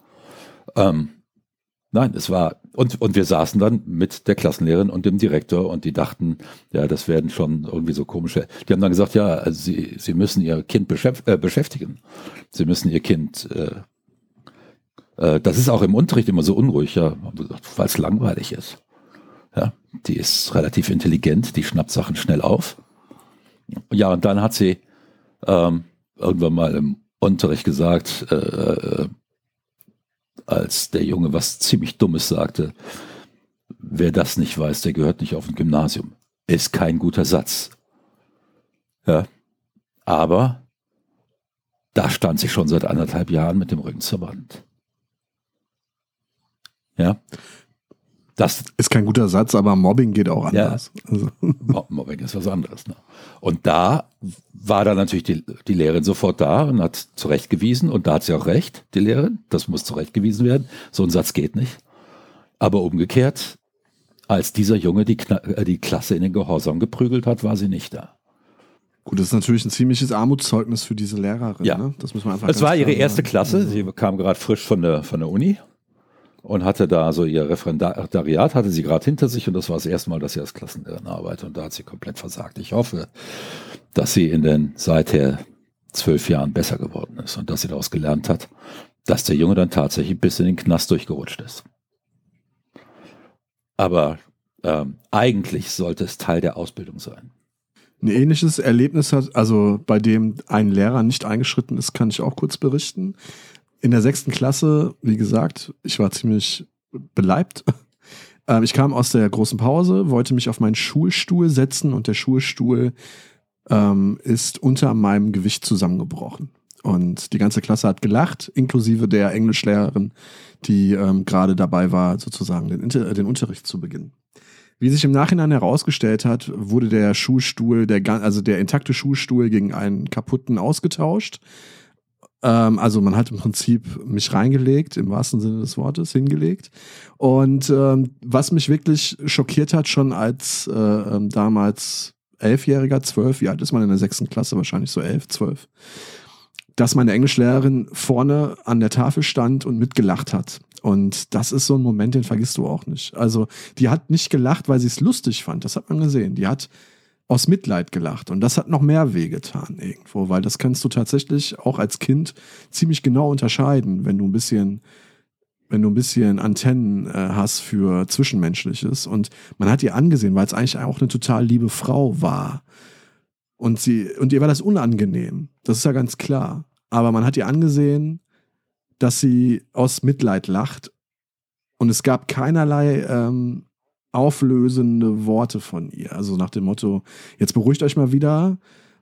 Ähm, nein, es war, und, und wir saßen dann mit der Klassenlehrerin und dem Direktor und die dachten, ja, das werden schon irgendwie so komische. Die haben dann gesagt, ja, also sie, sie müssen ihr Kind beschäft, äh, beschäftigen. Sie müssen ihr Kind, äh, äh, das ist auch im Unterricht immer so unruhig, ja, weil es langweilig ist. Ja, die ist relativ intelligent, die schnappt Sachen schnell auf. Ja, und dann hat sie ähm, irgendwann mal im Unterricht gesagt, äh, äh, als der Junge was ziemlich Dummes sagte, wer das nicht weiß, der gehört nicht auf ein Gymnasium. Ist kein guter Satz. Ja, aber da stand sie schon seit anderthalb Jahren mit dem Rücken zur Wand. Ja, das ist kein guter Satz, aber Mobbing geht auch Ja. anders. Also, Mo- Mobbing ist was anderes. Ne? Und da war dann natürlich die, die Lehrerin sofort da und hat zurechtgewiesen. Und da hat sie auch recht, die Lehrerin. Das muss zurechtgewiesen werden. So ein Satz geht nicht. Aber umgekehrt, als dieser Junge die, Kna äh, die Klasse in den Gehorsam geprügelt hat, war sie nicht da. gut, das ist natürlich ein ziemliches Armutszeugnis für diese Lehrerin. Ja. Ne? Das muss man einfach Es war ihre erste sagen. Klasse. Sie kam gerade frisch von der, von der Uni und hatte da so ihr Referendariat, hatte sie gerade hinter sich und das war das erste Mal, dass sie als Klassenlehrerin arbeitet und da hat sie komplett versagt. Ich hoffe, dass sie in den seither zwölf Jahren besser geworden ist und dass sie daraus gelernt hat, dass der Junge dann tatsächlich bis in den Knast durchgerutscht ist. Aber ähm, eigentlich sollte es Teil der Ausbildung sein. Ein ähnliches Erlebnis hat, also bei dem ein Lehrer nicht eingeschritten ist, kann ich auch kurz berichten. In der sechsten Klasse, wie gesagt, ich war ziemlich beleibt. <laughs> Ähm, Ich kam aus der großen Pause, wollte mich auf meinen Schulstuhl setzen und der Schulstuhl ähm, ist unter meinem Gewicht zusammengebrochen. Und die ganze Klasse hat gelacht, inklusive der Englischlehrerin, die ähm, gerade dabei war, sozusagen den, den Unterricht zu beginnen. Wie sich im Nachhinein herausgestellt hat, wurde der Schulstuhl, der, also der intakte Schulstuhl gegen einen kaputten ausgetauscht. Ähm, also man hat im Prinzip mich reingelegt, im wahrsten Sinne des Wortes, hingelegt. Und ähm, was mich wirklich schockiert hat, schon als äh, ähm, damals Elfjähriger, zwölf, wie alt ist man in der sechsten Klasse? Wahrscheinlich so elf, zwölf. Dass meine Englischlehrerin vorne an der Tafel stand und mitgelacht hat. Und das ist so ein Moment, den vergisst du auch nicht. Also, die hat nicht gelacht, weil sie es lustig fand. Das hat man gesehen. Die hat aus Mitleid gelacht. Und das hat noch mehr wehgetan irgendwo, weil das kannst du tatsächlich auch als Kind ziemlich genau unterscheiden, wenn du ein bisschen, wenn du ein bisschen Antennen äh, hast für Zwischenmenschliches. Und man hat ihr angesehen, weil es eigentlich auch eine total liebe Frau war. Und sie, und ihr war das unangenehm. Das ist ja ganz klar. Aber man hat ihr angesehen, dass sie aus Mitleid lacht. Und es gab keinerlei ähm, auflösende Worte von ihr. Also nach dem Motto, jetzt beruhigt euch mal wieder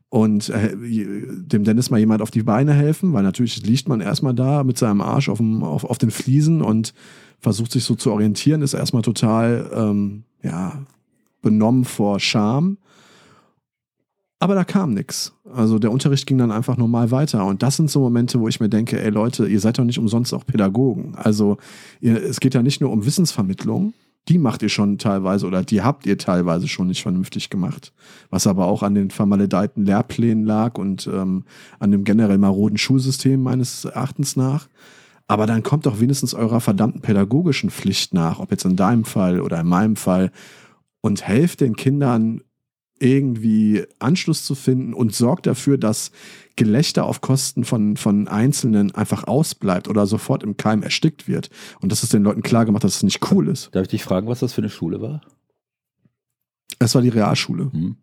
und äh, dem Dennis mal jemand auf die Beine helfen, weil natürlich liegt man erstmal da mit seinem Arsch auf, dem, auf, auf den Fliesen und versucht sich so zu orientieren, ist erstmal total ähm, ja, benommen vor Scham. Aber da kam nichts. Also der Unterricht ging dann einfach normal weiter. Und das sind so Momente, wo ich mir denke, ey Leute, ihr seid doch nicht umsonst auch Pädagogen. Also ihr, es geht ja nicht nur um Wissensvermittlung, die macht ihr schon teilweise oder die habt ihr teilweise schon nicht vernünftig gemacht. Was aber auch an den vermaledeiten Lehrplänen lag und ähm, an dem generell maroden Schulsystem meines Erachtens nach. Aber dann kommt doch wenigstens eurer verdammten pädagogischen Pflicht nach, ob jetzt in deinem Fall oder in meinem Fall, und helft den Kindern irgendwie Anschluss zu finden und sorgt dafür, dass Gelächter auf Kosten von, von Einzelnen einfach ausbleibt oder sofort im Keim erstickt wird. Und das ist den Leuten klar gemacht, dass es nicht cool ist. Darf ich dich fragen, was das für eine Schule war? Es war die Realschule. Hm.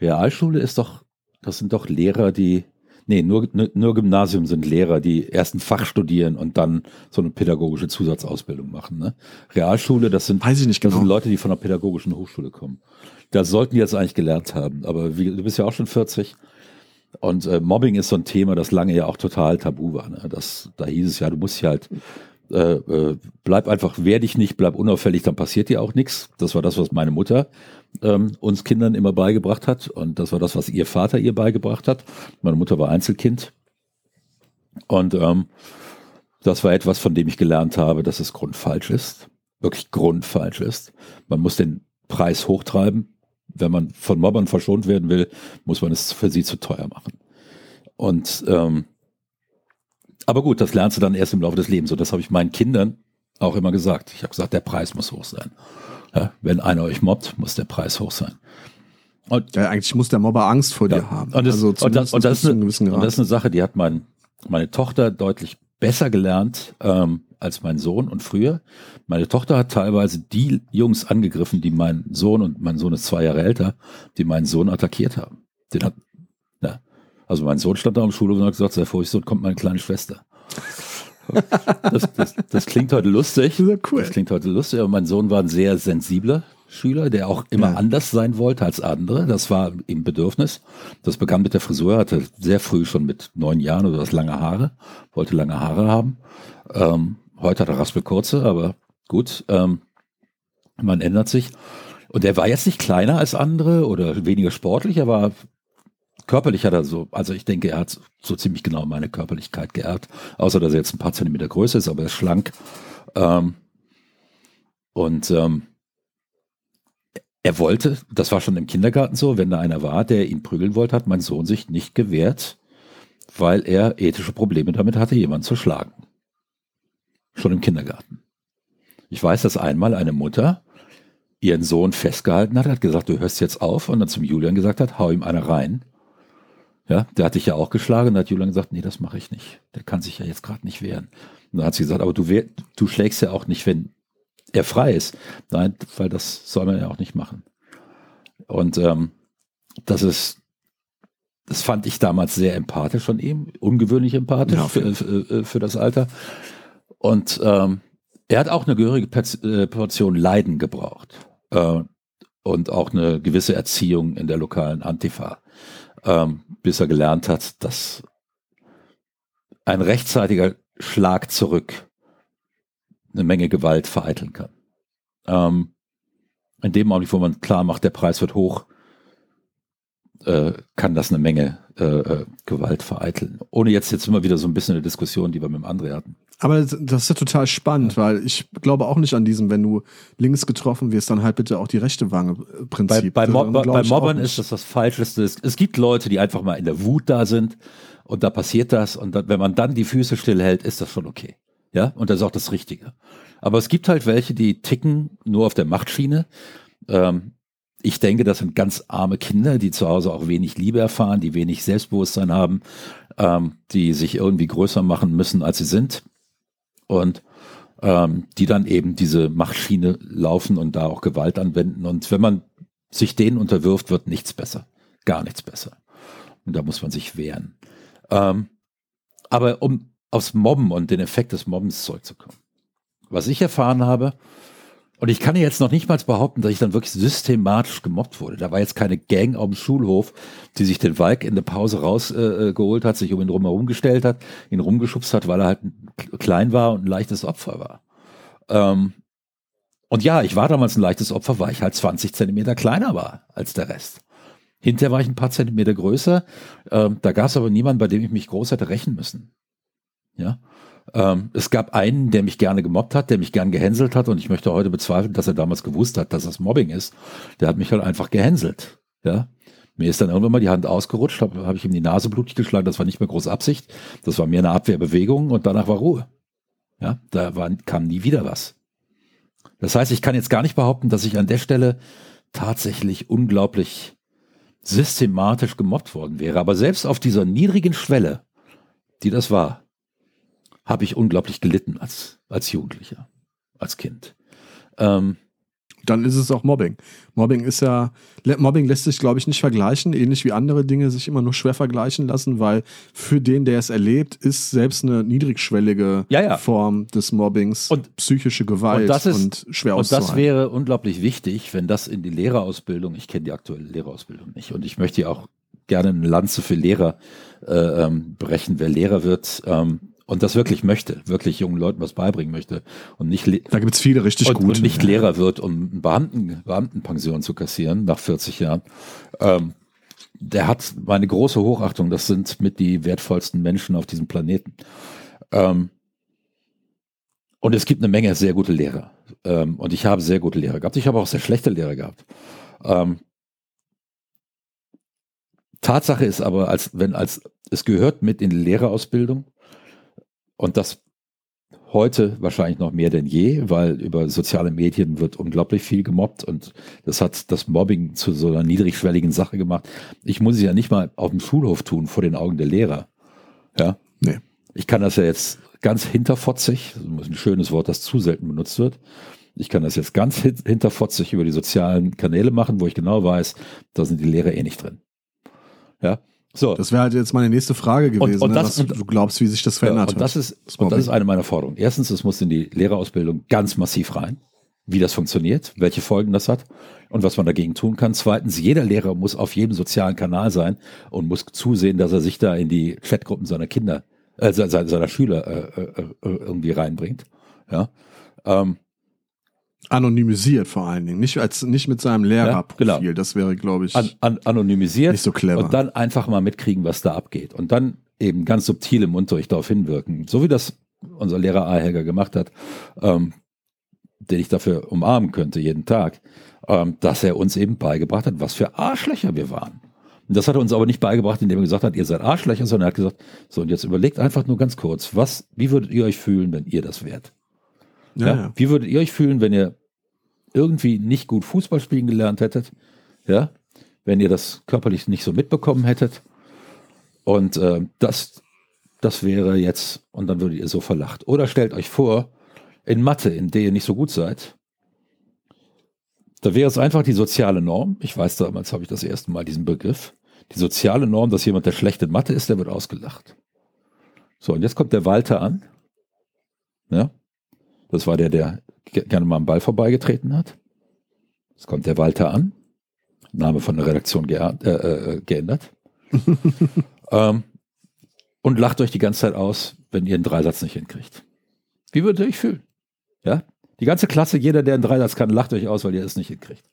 Realschule ist doch, das sind doch Lehrer, die, nee, nur, nur Gymnasium sind Lehrer, die erst ein Fach studieren und dann so eine pädagogische Zusatzausbildung machen. Ne? Realschule, das sind, Weiß ich nicht genau. das sind Leute, die von einer pädagogischen Hochschule kommen. Das sollten die jetzt eigentlich gelernt haben. Aber wie, du bist ja auch schon 40. Und äh, Mobbing ist so ein Thema, das lange ja auch total tabu war. Ne? Das, da hieß es ja, du musst ja halt, äh, äh, bleib einfach, wehr dich nicht, bleib unauffällig, dann passiert dir auch nichts. Das war das, was meine Mutter ähm, uns Kindern immer beigebracht hat. Und das war das, was ihr Vater ihr beigebracht hat. Meine Mutter war Einzelkind. Und ähm, das war etwas, von dem ich gelernt habe, dass es grundfalsch ist. Wirklich grundfalsch ist. Man muss den Preis hochtreiben wenn man von Mobbern verschont werden will, muss man es für sie zu teuer machen. Und ähm, aber gut, das lernst du dann erst im Laufe des Lebens. Und das habe ich meinen Kindern auch immer gesagt. Ich habe gesagt, der Preis muss hoch sein. Ja, wenn einer euch mobbt, muss der Preis hoch sein. Und, ja, eigentlich muss der Mobber Angst vor ja, dir haben. Und das, also und das, und das, ist eine, und das ist eine Sache, die hat mein, meine Tochter deutlich besser gelernt ähm, als mein Sohn und früher. Meine Tochter hat teilweise die Jungs angegriffen, die meinen Sohn, und mein Sohn ist zwei Jahre älter, die meinen Sohn attackiert haben. Den hat, ja. Also mein Sohn stand da am Schulhof und hat gesagt, sei vorsichtig, kommt meine kleine Schwester. Das, das, das, klingt heute lustig. Das, cool. das klingt heute lustig, aber mein Sohn war ein sehr sensibler Schüler, der auch immer ja. anders sein wollte als andere. Das war ihm Bedürfnis. Das begann mit der Frisur. Er hatte sehr früh schon mit neun Jahren oder was lange Haare, wollte lange Haare haben. Ähm, heute hat er Raspelkurze, aber gut, ähm, man ändert sich. Und er war jetzt nicht kleiner als andere oder weniger sportlich, er war körperlich hat er so, also ich denke, er hat so ziemlich genau meine Körperlichkeit geerbt, außer dass er jetzt ein paar Zentimeter größer ist, aber er ist schlank. Ähm, und ähm, er wollte, das war schon im Kindergarten so, wenn da einer war, der ihn prügeln wollte, hat mein Sohn sich nicht gewehrt, weil er ethische Probleme damit hatte, jemanden zu schlagen. Schon im Kindergarten. Ich weiß, dass einmal eine Mutter ihren Sohn festgehalten hat, hat gesagt, du hörst jetzt auf und dann zum Julian gesagt hat, hau ihm eine rein. Ja, der hat dich ja auch geschlagen und hat Julian gesagt, nee, das mache ich nicht. Der kann sich ja jetzt gerade nicht wehren. Und dann hat sie gesagt, aber du, du schlägst ja auch nicht, wenn er frei ist. Nein, weil das soll man ja auch nicht machen. Und ähm, das ist, das fand ich damals sehr empathisch von ihm, ungewöhnlich empathisch ja, für, für, für, das Alter. Und ähm, er hat auch eine gehörige äh, Portion Leiden gebraucht äh, und auch eine gewisse Erziehung in der lokalen Antifa, ähm, bis er gelernt hat, dass ein rechtzeitiger Schlag zurück eine Menge Gewalt vereiteln kann. Ähm, in dem Augenblick, wo man klar macht, der Preis wird hoch, äh, kann das eine Menge äh, äh, Gewalt vereiteln. Ohne jetzt jetzt immer wieder so ein bisschen eine Diskussion, die wir mit dem André hatten. Aber das, das ist ja total spannend, ja. weil ich glaube auch nicht an diesem, wenn du links getroffen wirst, dann halt bitte auch die rechte Wange äh, Prinzip. Bei, bei, Mob bei Mobbern ist das das Falscheste. Es, es gibt Leute, die einfach mal in der Wut da sind und da passiert das und dann, wenn man dann die Füße stillhält, ist das schon okay. Ja, und das ist auch das Richtige. Aber es gibt halt welche, die ticken nur auf der Machtschiene. Ähm, ich denke, das sind ganz arme Kinder, die zu Hause auch wenig Liebe erfahren, die wenig Selbstbewusstsein haben, ähm, die sich irgendwie größer machen müssen, als sie sind. Und ähm, die dann eben diese Machtschiene laufen und da auch Gewalt anwenden. Und wenn man sich denen unterwirft, wird nichts besser. Gar nichts besser. Und da muss man sich wehren. Ähm, aber um aufs Mobben und den Effekt des Mobbens zurückzukommen. Was ich erfahren habe, und ich kann jetzt noch nicht mal behaupten, dass ich dann wirklich systematisch gemobbt wurde. Da war jetzt keine Gang auf dem Schulhof, die sich den Walk in der Pause rausgeholt äh, hat, sich um ihn drumherum gestellt hat, ihn rumgeschubst hat, weil er halt klein war und ein leichtes Opfer war. Ähm, und ja, ich war damals ein leichtes Opfer, weil ich halt 20 Zentimeter kleiner war als der Rest. Hinterher war ich ein paar Zentimeter größer. Ähm, da gab es aber niemanden, bei dem ich mich groß hätte rächen müssen. Ja. Ähm, es gab einen, der mich gerne gemobbt hat, der mich gern gehänselt hat und ich möchte heute bezweifeln, dass er damals gewusst hat, dass das Mobbing ist. Der hat mich halt einfach gehänselt. Ja. Mir ist dann irgendwann mal die Hand ausgerutscht, habe hab ich ihm die Nase blutig geschlagen, das war nicht mehr große Absicht, das war mehr eine Abwehrbewegung und danach war Ruhe. Ja, da war, kam nie wieder was. Das heißt, ich kann jetzt gar nicht behaupten, dass ich an der Stelle tatsächlich unglaublich systematisch gemobbt worden wäre. Aber selbst auf dieser niedrigen Schwelle, die das war, habe ich unglaublich gelitten als, als Jugendlicher, als Kind. Ähm, dann ist es auch Mobbing. Mobbing ist ja, Mobbing lässt sich, glaube ich, nicht vergleichen, ähnlich wie andere Dinge sich immer nur schwer vergleichen lassen, weil für den, der es erlebt, ist selbst eine niedrigschwellige ja, ja. Form des Mobbings und, psychische Gewalt und, ist, und schwer Und das wäre unglaublich wichtig, wenn das in die Lehrerausbildung, ich kenne die aktuelle Lehrerausbildung nicht und ich möchte ja auch gerne eine Lanze für Lehrer äh, ähm, brechen, wer Lehrer wird. Ähm, und das wirklich möchte, wirklich jungen Leuten was beibringen möchte und nicht da gibt's viele richtig und, gute und nicht ja. Lehrer wird, um Beamten, Beamtenpension zu kassieren nach 40 Jahren. Ähm, der hat meine große Hochachtung. Das sind mit die wertvollsten Menschen auf diesem Planeten. Ähm, und es gibt eine Menge sehr gute Lehrer. Ähm, und ich habe sehr gute Lehrer gehabt. Ich habe auch sehr schlechte Lehrer gehabt. Ähm, Tatsache ist aber, als wenn als es gehört mit in die Lehrerausbildung und das heute wahrscheinlich noch mehr denn je, weil über soziale Medien wird unglaublich viel gemobbt und das hat das Mobbing zu so einer niedrigschwelligen Sache gemacht. Ich muss es ja nicht mal auf dem Schulhof tun, vor den Augen der Lehrer. Ja. Nee. Ich kann das ja jetzt ganz hinterfotzig, das ist ein schönes Wort, das zu selten benutzt wird. Ich kann das jetzt ganz hinterfotzig über die sozialen Kanäle machen, wo ich genau weiß, da sind die Lehrer eh nicht drin. Ja. So. Das wäre halt jetzt meine nächste Frage gewesen, und, und ne, das, ne, was du glaubst, wie sich das verändert ja, und das Ist, das und das ist eine meiner Forderungen. Erstens, es muss in die Lehrerausbildung ganz massiv rein, wie das funktioniert, welche Folgen das hat und was man dagegen tun kann. Zweitens, jeder Lehrer muss auf jedem sozialen Kanal sein und muss zusehen, dass er sich da in die Chatgruppen seiner Kinder, äh, seiner Schüler äh, äh, äh, irgendwie reinbringt. Ja. Ähm, Anonymisiert vor allen Dingen, nicht als nicht mit seinem Lehrerprofil. Ja, genau. Das wäre, glaube ich, an, an, anonymisiert nicht so clever. Und dann einfach mal mitkriegen, was da abgeht und dann eben ganz subtil im Unterricht darauf hinwirken, so wie das unser Lehrer Ahelger gemacht hat, ähm, den ich dafür umarmen könnte jeden Tag, ähm, dass er uns eben beigebracht hat, was für Arschlöcher wir waren. Und das hat er uns aber nicht beigebracht, indem er gesagt hat, ihr seid Arschlöcher, sondern er hat gesagt, so und jetzt überlegt einfach nur ganz kurz, was, wie würdet ihr euch fühlen, wenn ihr das wärt? Ja, ja. Wie würdet ihr euch fühlen, wenn ihr irgendwie nicht gut Fußball spielen gelernt hättet? Ja, wenn ihr das körperlich nicht so mitbekommen hättet. Und äh, das, das wäre jetzt, und dann würdet ihr so verlacht. Oder stellt euch vor, in Mathe, in der ihr nicht so gut seid, da wäre es einfach die soziale Norm. Ich weiß, damals habe ich das erste Mal diesen Begriff. Die soziale Norm, dass jemand, der schlecht in Mathe ist, der wird ausgelacht. So, und jetzt kommt der Walter an. Ja, das war der, der gerne mal am Ball vorbeigetreten hat. Jetzt kommt der Walter an. Name von der Redaktion ge äh, äh, geändert. <laughs> ähm, und lacht euch die ganze Zeit aus, wenn ihr einen Dreisatz nicht hinkriegt. Wie würdet ihr euch fühlen? Ja? Die ganze Klasse, jeder, der einen Dreisatz kann, lacht euch aus, weil ihr es nicht hinkriegt.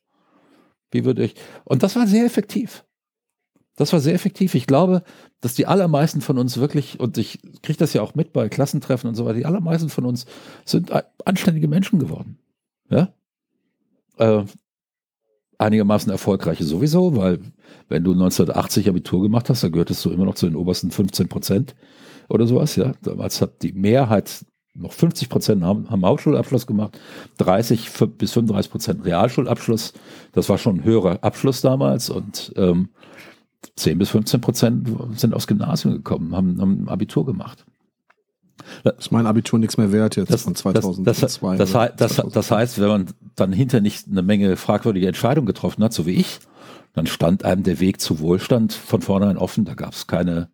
Wie würdet ihr euch. Und das war sehr effektiv. Das war sehr effektiv. Ich glaube, dass die allermeisten von uns wirklich, und ich kriege das ja auch mit bei Klassentreffen und so weiter, die allermeisten von uns sind anständige Menschen geworden. Ja? Äh, einigermaßen erfolgreiche sowieso, weil wenn du 1980 Abitur gemacht hast, dann gehörtest du immer noch zu den obersten 15 Prozent oder sowas. Ja, damals hat die Mehrheit noch 50 Prozent haben, haben Hauptschulabschluss gemacht, 30 bis 35 Prozent Realschulabschluss. Das war schon ein höherer Abschluss damals und ähm, 10 bis 15 Prozent sind aufs Gymnasium gekommen, haben, haben ein Abitur gemacht. Das ist mein Abitur nichts mehr wert jetzt das, von 2002. Das, das, das, das, heißt, wenn man dann hinter nicht eine Menge fragwürdige Entscheidungen getroffen hat, so wie ich, dann stand einem der Weg zu Wohlstand von vornherein offen. Da gab es keine,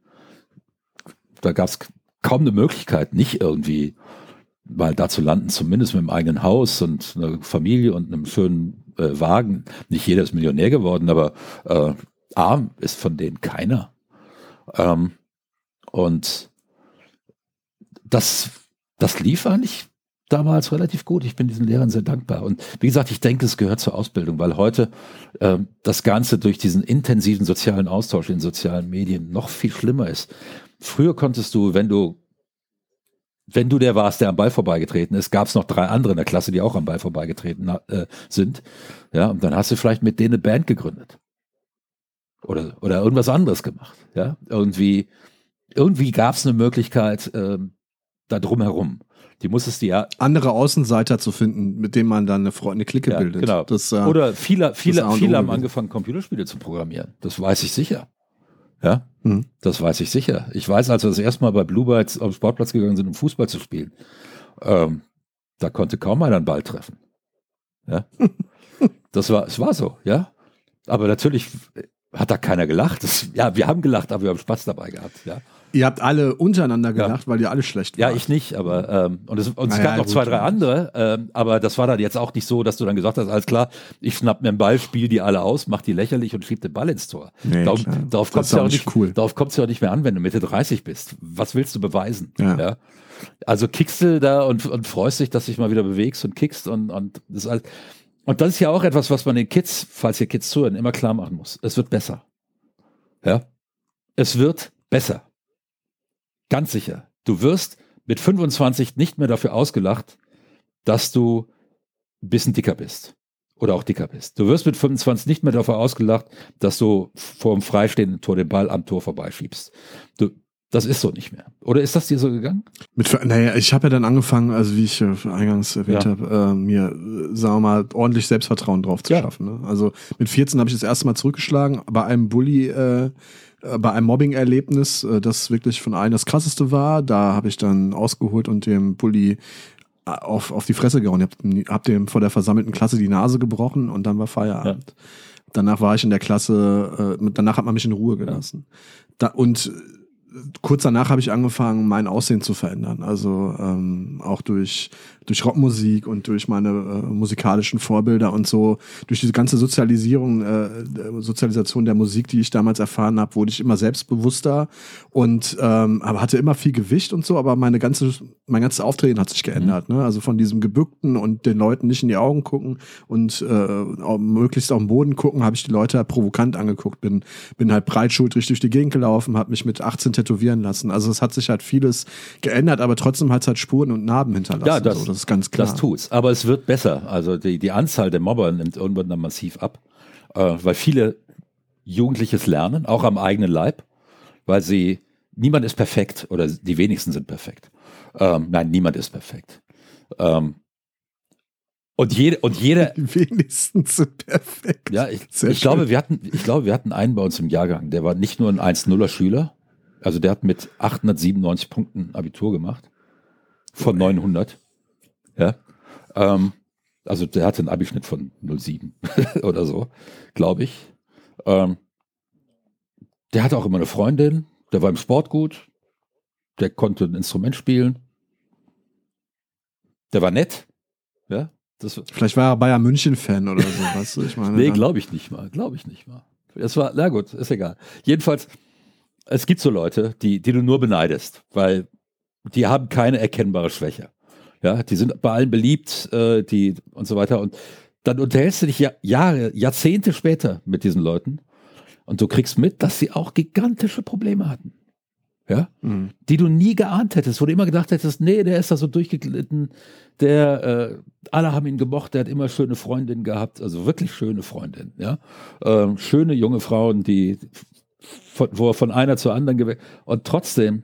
da gab es kaum eine Möglichkeit, nicht irgendwie mal da zu landen, zumindest mit einem eigenen Haus und einer Familie und einem schönen äh, Wagen. Nicht jeder ist Millionär geworden, aber äh, arm ist von denen keiner. Ähm, und das, das lief eigentlich damals relativ gut. Ich bin diesen Lehrern sehr dankbar. Und wie gesagt, ich denke, es gehört zur Ausbildung, weil heute äh, das Ganze durch diesen intensiven sozialen Austausch in sozialen Medien noch viel schlimmer ist. Früher konntest du, wenn du wenn du der warst, der am Ball vorbeigetreten ist, gab es noch drei andere in der Klasse, die auch am Ball vorbeigetreten äh, sind. Ja, und dann hast du vielleicht mit denen eine Band gegründet. Oder, oder irgendwas anderes gemacht. Ja, irgendwie, irgendwie gab es eine Möglichkeit äh, da drumherum. Die musstest du ja. Andere Außenseiter zu finden, mit denen man dann eine, Freund, eine Clique ja, bildet. Genau. Das, äh, oder viele, viele, viele haben angefangen, Computerspiele zu programmieren. Das weiß ich sicher. Ja, mhm. das weiß ich sicher. Ich weiß, als wir das erste Mal bei Blue Bytes auf den Sportplatz gegangen sind, um Fußball zu spielen, ähm, da konnte kaum einer einen Ball treffen. Ja, <laughs> das war, es war so, ja. Aber natürlich hat da keiner gelacht. Das, ja, wir haben gelacht, aber wir haben Spaß dabei gehabt, ja. Ihr habt alle untereinander gelacht, ja. weil ihr alle schlecht wart. Ja, ich nicht, aber ähm, und es, und es gab noch gut, zwei, drei andere, ähm, aber das war dann jetzt auch nicht so, dass du dann gesagt hast, alles klar, ich schnapp mir einen Ball, spiel die alle aus, mach die lächerlich und schieb den Ball ins Tor. Nee, Darum, darauf kommt es ja auch nicht, cool. darauf kommt's ja auch nicht mehr an, wenn du Mitte 30 bist. Was willst du beweisen? Ja. ja? Also kickst du da und, und freust dich, dass du dich mal wieder bewegst und kickst und, und das alles. Und das ist ja auch etwas, was man den Kids, falls ihr Kids zuhören, immer klar machen muss. Es wird besser. Ja? Es wird besser. Ganz sicher. Du wirst mit 25 nicht mehr dafür ausgelacht, dass du ein bisschen dicker bist. Oder auch dicker bist. Du wirst mit 25 nicht mehr dafür ausgelacht, dass du vor dem freistehenden Tor den Ball am Tor vorbeischiebst. Du, das ist so nicht mehr. Oder ist das dir so gegangen? Mit, naja, ich habe ja dann angefangen, also wie ich äh, eingangs erwähnt ja. habe, äh, mir, sagen wir mal, ordentlich Selbstvertrauen drauf zu ja. schaffen. Ne? Also mit 14 habe ich das erste Mal zurückgeschlagen bei einem Bully, äh, bei einem Mobbing-Erlebnis, äh, das wirklich von allen das krasseste war. Da habe ich dann ausgeholt und dem Bully äh, auf, auf die Fresse gehauen. Ich hab, hab dem vor der versammelten Klasse die Nase gebrochen und dann war Feierabend. Ja. Danach war ich in der Klasse, äh, danach hat man mich in Ruhe gelassen. Da, und kurz danach habe ich angefangen, mein Aussehen zu verändern. Also ähm, auch durch, durch Rockmusik und durch meine äh, musikalischen Vorbilder und so, durch diese ganze Sozialisierung, äh, Sozialisation der Musik, die ich damals erfahren habe, wurde ich immer selbstbewusster und ähm, aber hatte immer viel Gewicht und so, aber meine ganze, mein ganzes Auftreten hat sich geändert. Mhm. Ne? Also von diesem Gebückten und den Leuten nicht in die Augen gucken und äh, auch, möglichst auf den Boden gucken, habe ich die Leute provokant angeguckt, bin, bin halt breitschultrig durch die Gegend gelaufen, habe mich mit 18 tätowieren lassen. Also es hat sich halt vieles geändert, aber trotzdem hat es halt Spuren und Narben hinterlassen. Ja, das, so, das ist ganz klar. Das tut's. Aber es wird besser. Also die, die Anzahl der Mobber nimmt irgendwann dann massiv ab, äh, weil viele Jugendliches lernen, auch am eigenen Leib, weil sie, niemand ist perfekt oder die wenigsten sind perfekt. Ähm, nein, niemand ist perfekt. Ähm, und, jede, und jeder. <laughs> Die wenigsten sind perfekt. Ja, ich, ich glaube, wir hatten, ich glaube, wir hatten einen bei uns im Jahrgang, der war nicht nur ein 1-0er Schüler, also der hat mit 897 Punkten Abitur gemacht. Von 900. Ja. Ähm, also der hatte einen Abischnitt von 07 <laughs> oder so, glaube ich. Ähm, der hatte auch immer eine Freundin, der war im Sport gut, der konnte ein Instrument spielen. Der war nett. Ja, das, Vielleicht war er Bayern München-Fan oder so, weißt du? Ich meine, nee, glaube ich nicht mal. Glaube ich nicht mal. Es war, na gut, ist egal. Jedenfalls, es gibt so Leute, die, die du nur beneidest, weil die haben keine erkennbare Schwäche. Ja, die sind bei allen beliebt, äh, die und so weiter. Und dann unterhältst du dich ja, Jahre, Jahrzehnte später mit diesen Leuten und du kriegst mit, dass sie auch gigantische Probleme hatten. Ja, mhm. die du nie geahnt hättest, wo du immer gedacht hättest, nee, der ist da so durchgeglitten, der, äh, alle haben ihn gemocht, der hat immer schöne Freundinnen gehabt, also wirklich schöne Freundinnen, ja, ähm, schöne junge Frauen, die von, wo er von einer zur anderen gewechselt und trotzdem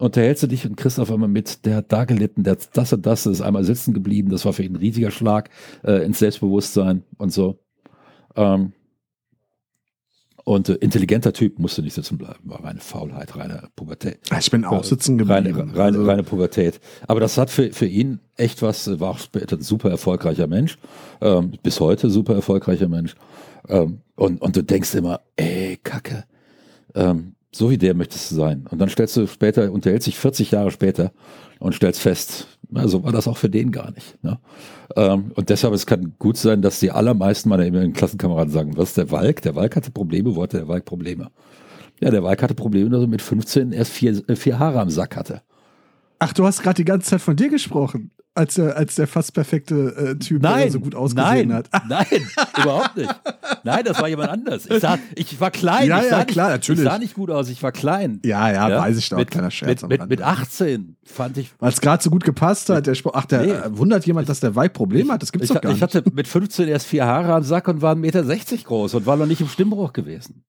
unterhältst du dich und kriegst auf einmal mit, der hat da gelitten, der hat das und das, ist einmal sitzen geblieben, das war für ihn ein riesiger Schlag äh, ins Selbstbewusstsein und so. Ähm, und äh, intelligenter Typ musste nicht sitzen bleiben, war reine Faulheit, reine Pubertät. Ich bin auch sitzen geblieben. Reine, reine, also. reine Pubertät. Aber das hat für, für ihn echt was, war auch später ein super erfolgreicher Mensch, ähm, bis heute super erfolgreicher Mensch. Ähm, und, und du denkst immer, ey, Kacke, ähm, so wie der möchtest du sein. Und dann stellst du später, unterhält sich 40 Jahre später und stellst fest, na, so war das auch für den gar nicht. Ne? Ähm, und deshalb, es kann gut sein, dass die allermeisten meiner Klassenkameraden sagen, was der Walk? Der Walk hatte Probleme, wo hatte der Walk Probleme? Ja, der Walk hatte Probleme, dass er mit 15 erst vier, äh, vier Haare am Sack hatte. Ach, du hast gerade die ganze Zeit von dir gesprochen als der, als der fast perfekte äh, Typ, nein, der so gut ausgesehen nein, hat. <laughs> Nein, überhaupt nicht. Nein, das war jemand anders. Ich, sah, ich war klein. Ja, ich ja, sah klar, nicht, natürlich. Ich sah nicht gut aus, ich war klein. Ja, ja, ja? weiß ich doch, mit, kleiner Scherz. Mit, mit, mit 18 fand ich. Weil es gerade so gut gepasst hat, der Spruch, ach, der Nee. äh, wundert jemand, dass der Weib Probleme hat, das gibt's Ich, doch gar ich nicht. hatte mit 15 erst vier Haare am Sack und war 1,60 Meter groß und war noch nicht im Stimmbruch gewesen.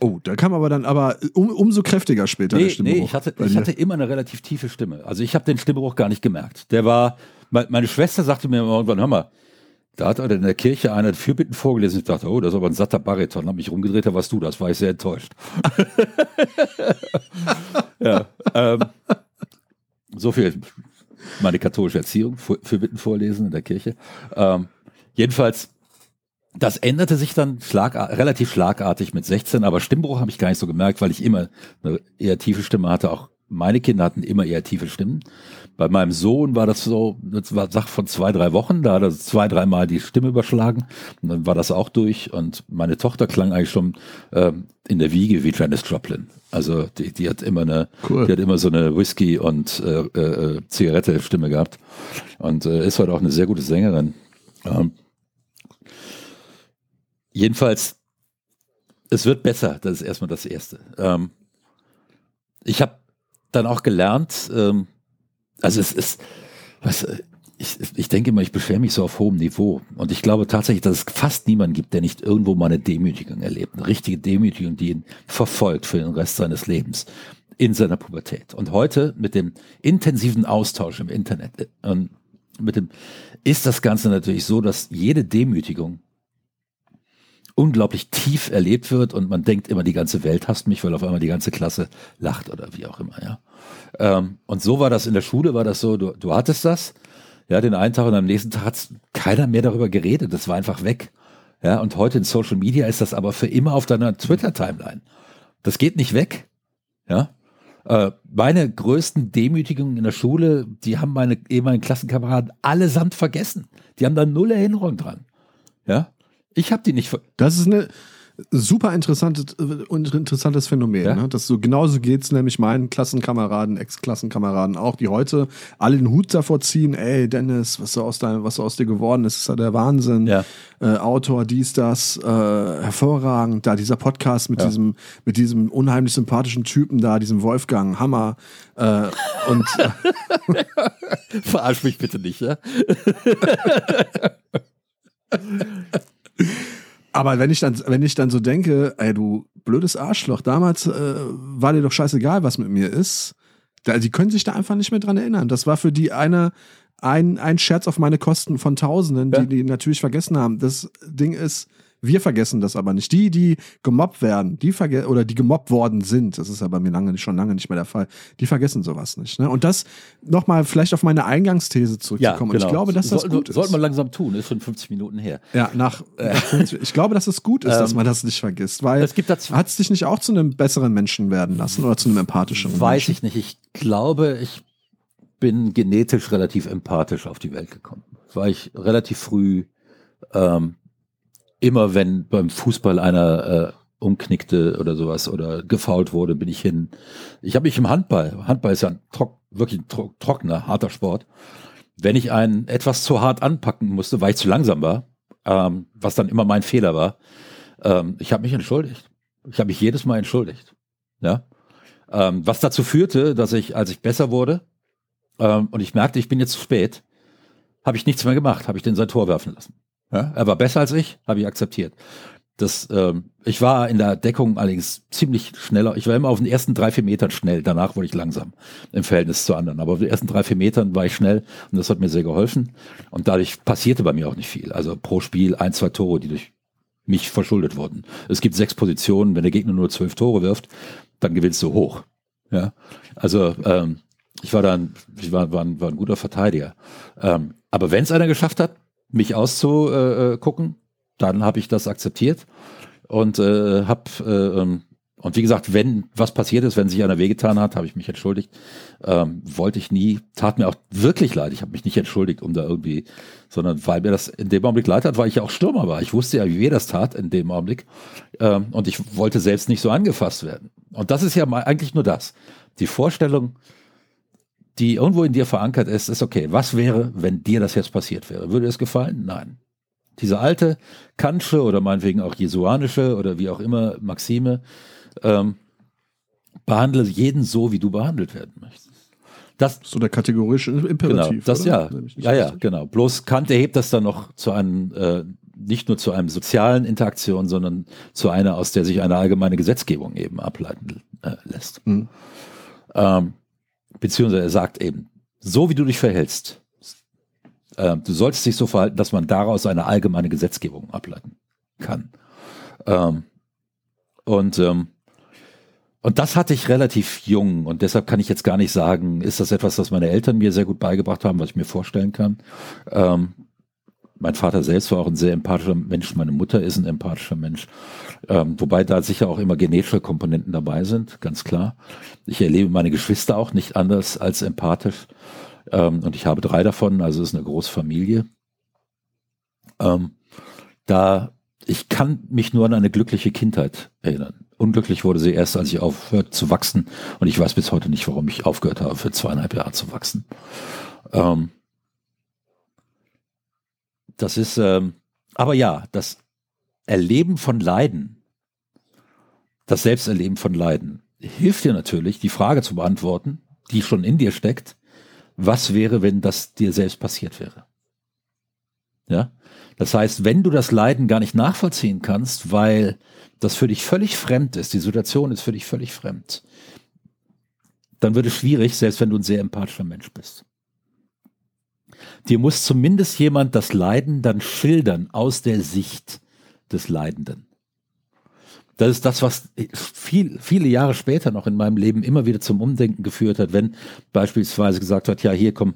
Oh, da kam aber dann aber um, umso kräftiger später der Nee, Stimmbruch. nee, ich hatte, ich hatte immer eine relativ tiefe Stimme. Also ich habe den Stimmbruch gar nicht gemerkt. Der war, me- meine Schwester sagte mir irgendwann, hör mal, da hat in der Kirche einer Fürbitten vorgelesen. Ich dachte, oh, das ist aber ein satter Bariton. Hab mich rumgedreht, da warst du das. War ich sehr enttäuscht. <laughs> ja, ähm, so viel meine katholische Erziehung, Fürbitten vorlesen in der Kirche. Ähm, jedenfalls, das änderte sich dann schlag, relativ schlagartig mit 16, aber Stimmbruch habe ich gar nicht so gemerkt, weil ich immer eine eher tiefe Stimme hatte. Auch meine Kinder hatten immer eher tiefe Stimmen. Bei meinem Sohn war das so, das war Sache von zwei, drei Wochen, da hat er zwei, dreimal die Stimme überschlagen und dann war das auch durch und meine Tochter klang eigentlich schon ähm, in der Wiege wie Janis Joplin. Also die, die hat immer eine, Cool. die hat immer so eine Whisky und äh, äh, Zigarette Stimme gehabt und äh, ist heute auch eine sehr gute Sängerin. Ähm, jedenfalls, es wird besser. Das ist erstmal das Erste. Ähm, ich habe dann auch gelernt, ähm, also es ist, was, ich, ich denke immer, ich beschwere mich so auf hohem Niveau. Und ich glaube tatsächlich, dass es fast niemanden gibt, der nicht irgendwo mal eine Demütigung erlebt. Eine richtige Demütigung, die ihn verfolgt für den Rest seines Lebens in seiner Pubertät. Und heute mit dem intensiven Austausch im Internet, äh, ähm, mit dem, ist das Ganze natürlich so, dass jede Demütigung unglaublich tief erlebt wird und man denkt immer, die ganze Welt hasst mich, weil auf einmal die ganze Klasse lacht oder wie auch immer, ja. Ähm, und so war das in der Schule, war das so, du, du hattest das, ja, den einen Tag und am nächsten Tag hat keiner mehr darüber geredet, das war einfach weg. Ja, und heute in Social Media ist das aber für immer auf deiner Twitter-Timeline. Das geht nicht weg. Ja. Äh, meine größten Demütigungen in der Schule, die haben meine ehemaligen Klassenkameraden allesamt vergessen. Die haben da null Erinnerung dran. Ja. Ich habe die nicht ver Das ist eine super interessante, und interessantes Phänomen. Ja. Ne? Das so genauso geht's nämlich meinen Klassenkameraden, Ex-Klassenkameraden auch, die heute alle den Hut davor ziehen, ey Dennis, was so aus deinem, was so aus dir geworden ist, ist ja der Wahnsinn. Ja. Äh, Autor, dies, das, äh, hervorragend. Da dieser Podcast mit Ja. diesem, mit diesem unheimlich sympathischen Typen da, diesem Wolfgang, Hammer. Äh, und <laughs> Verarsch mich bitte nicht, ja? <laughs> Aber wenn ich dann, wenn ich dann so denke, ey, du blödes Arschloch, damals äh, war dir doch scheißegal, was mit mir ist. Da, die können sich da einfach nicht mehr dran erinnern. Das war für die eine, ein, ein Scherz auf meine Kosten von Tausenden, Ja. die die natürlich vergessen haben. Das Ding ist, wir vergessen das aber nicht. Die, die gemobbt werden, die verge oder die gemobbt worden sind, das ist ja bei mir lange, schon lange nicht mehr der Fall, die vergessen sowas nicht. Ne? Und das nochmal vielleicht auf meine Eingangsthese zurückzukommen. Und ich glaube, dass das wir- gut ist. Sollten wir langsam tun, ist schon 50 Minuten her. Ja, nach, nach 50 ich glaube, dass es gut ist, dass Ähm, man das nicht vergisst, weil hat es dich nicht auch zu einem besseren Menschen werden lassen oder zu einem empathischeren Weiß Menschen? ich nicht. Ich glaube, ich bin genetisch relativ empathisch auf die Welt gekommen. War ich relativ früh, ähm, immer wenn beim Fußball einer äh, umknickte oder sowas oder gefault wurde, bin ich hin. Ich habe mich im Handball, Handball ist ja ein trock, wirklich ein tro trockener, harter Sport. Wenn ich einen etwas zu hart anpacken musste, weil ich zu langsam war, ähm, was dann immer mein Fehler war, ähm, ich habe mich entschuldigt. Ich habe mich jedes Mal entschuldigt. Ja. Ähm, was dazu führte, dass ich, als ich besser wurde ähm, und ich merkte, ich bin jetzt zu spät, habe ich nichts mehr gemacht, habe ich den sein Tor werfen lassen. Ja? Er war besser als ich, habe ich akzeptiert. Das, ähm, ich war in der Deckung allerdings ziemlich schneller. Ich war immer auf den ersten drei, vier Metern schnell. Danach wurde ich langsam im Verhältnis zu anderen. Aber auf den ersten drei, vier Metern war ich schnell und das hat mir sehr geholfen. Und dadurch passierte bei mir auch nicht viel. Also pro Spiel ein, zwei Tore, die durch mich verschuldet wurden. Es gibt sechs Positionen. Wenn der Gegner nur zwölf Tore wirft, dann gewinnst du hoch. Ja, also ähm, ich war dann, ich war, war, ein, war ein guter Verteidiger. Ähm, aber wenn es einer geschafft hat, mich auszugucken, dann habe ich das akzeptiert und äh, habe äh, ähm, und wie gesagt, wenn was passiert ist, wenn sich einer wehgetan hat, habe ich mich entschuldigt. Ähm, wollte ich nie, tat mir auch wirklich leid. Ich habe mich nicht entschuldigt, um da irgendwie, sondern weil mir das in dem Augenblick leid hat, weil ich ja auch Stürmer war. Ich wusste ja, wie weh das tat in dem Augenblick. Ähm, und ich wollte selbst nicht so angefasst werden. Und das ist ja mal eigentlich nur das. Die Vorstellung, die irgendwo in dir verankert ist, ist okay, was wäre, wenn dir das jetzt passiert wäre? Würde es gefallen? Nein. Diese alte Kantsche oder meinetwegen auch jesuanische oder wie auch immer Maxime, ähm, behandle jeden so, wie du behandelt werden möchtest. Das, so der kategorische Imperativ. Genau, das oder? ja. Ja, ja, genau. Bloß Kant erhebt das dann noch zu einem, äh, nicht nur zu einem sozialen Interaktion, sondern zu einer, aus der sich eine allgemeine Gesetzgebung eben ableiten äh, lässt. Mhm. Ähm, beziehungsweise er sagt eben, so wie du dich verhältst, äh, du solltest dich so verhalten, dass man daraus eine allgemeine Gesetzgebung ableiten kann. Ähm, und ähm, und das hatte ich relativ jung und deshalb kann ich jetzt gar nicht sagen, ist das etwas, das meine Eltern mir sehr gut beigebracht haben, was ich mir vorstellen kann. Ähm, mein Vater selbst war auch ein sehr empathischer Mensch, meine Mutter ist ein empathischer Mensch, ähm, wobei da sicher auch immer genetische Komponenten dabei sind, ganz klar. Ich erlebe meine Geschwister auch nicht anders als empathisch ähm, und ich habe drei davon, also es ist eine große Familie. Ähm, da ich kann mich nur an eine glückliche Kindheit erinnern. Unglücklich wurde sie erst, als ich aufhörte zu wachsen. Und ich weiß bis heute nicht, warum ich aufgehört habe, für zweieinhalb Jahre zu wachsen. Ähm, das ist, ähm, aber ja, das Erleben von Leiden, das Selbsterleben von Leiden, hilft dir natürlich, die Frage zu beantworten, die schon in dir steckt. Was wäre, wenn das dir selbst passiert wäre? Ja, das heißt, wenn du das Leiden gar nicht nachvollziehen kannst, weil das für dich völlig fremd ist, die Situation ist für dich völlig fremd, dann wird es schwierig, selbst wenn du ein sehr empathischer Mensch bist. Dir muss zumindest jemand das Leiden dann schildern aus der Sicht des Leidenden. Das ist das, was viel, viele Jahre später noch in meinem Leben immer wieder zum Umdenken geführt hat, wenn beispielsweise gesagt wird, ja, hier komm,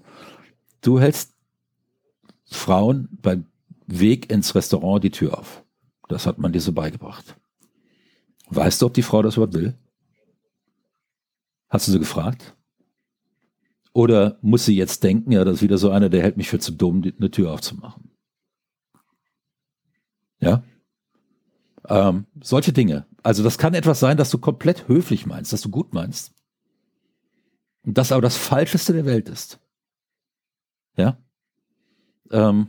du hältst Frauen beim Weg ins Restaurant die Tür auf. Das hat man dir so beigebracht. Weißt du, ob die Frau das überhaupt will? Hast du sie gefragt? Oder muss sie jetzt denken, ja, das ist wieder so einer, der hält mich für zu dumm, eine Tür aufzumachen? Ja? Ähm, solche Dinge. Also das kann etwas sein, dass du komplett höflich meinst, dass du gut meinst. Und das aber das Falscheste der Welt ist. Ja? Ähm,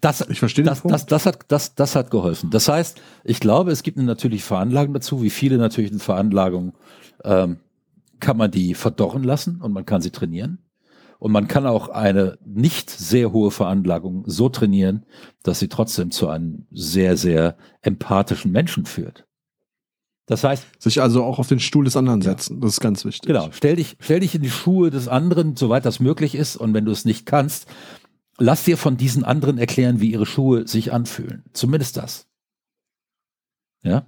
das, ich verstehe das, das, das, hat, das, das hat geholfen. Das heißt, ich glaube, es gibt eine natürliche Veranlagung dazu. Wie viele natürlichen Veranlagungen ähm, kann man die verdorren lassen und man kann sie trainieren. Und man kann auch eine nicht sehr hohe Veranlagung so trainieren, dass sie trotzdem zu einem sehr, sehr empathischen Menschen führt. Das heißt. Sich also auch auf den Stuhl des anderen setzen. Ja. Das ist ganz wichtig. Genau. Stell dich, stell dich in die Schuhe des anderen, soweit das möglich ist. Und wenn du es nicht kannst, lass dir von diesen anderen erklären, wie ihre Schuhe sich anfühlen. Zumindest das. Ja?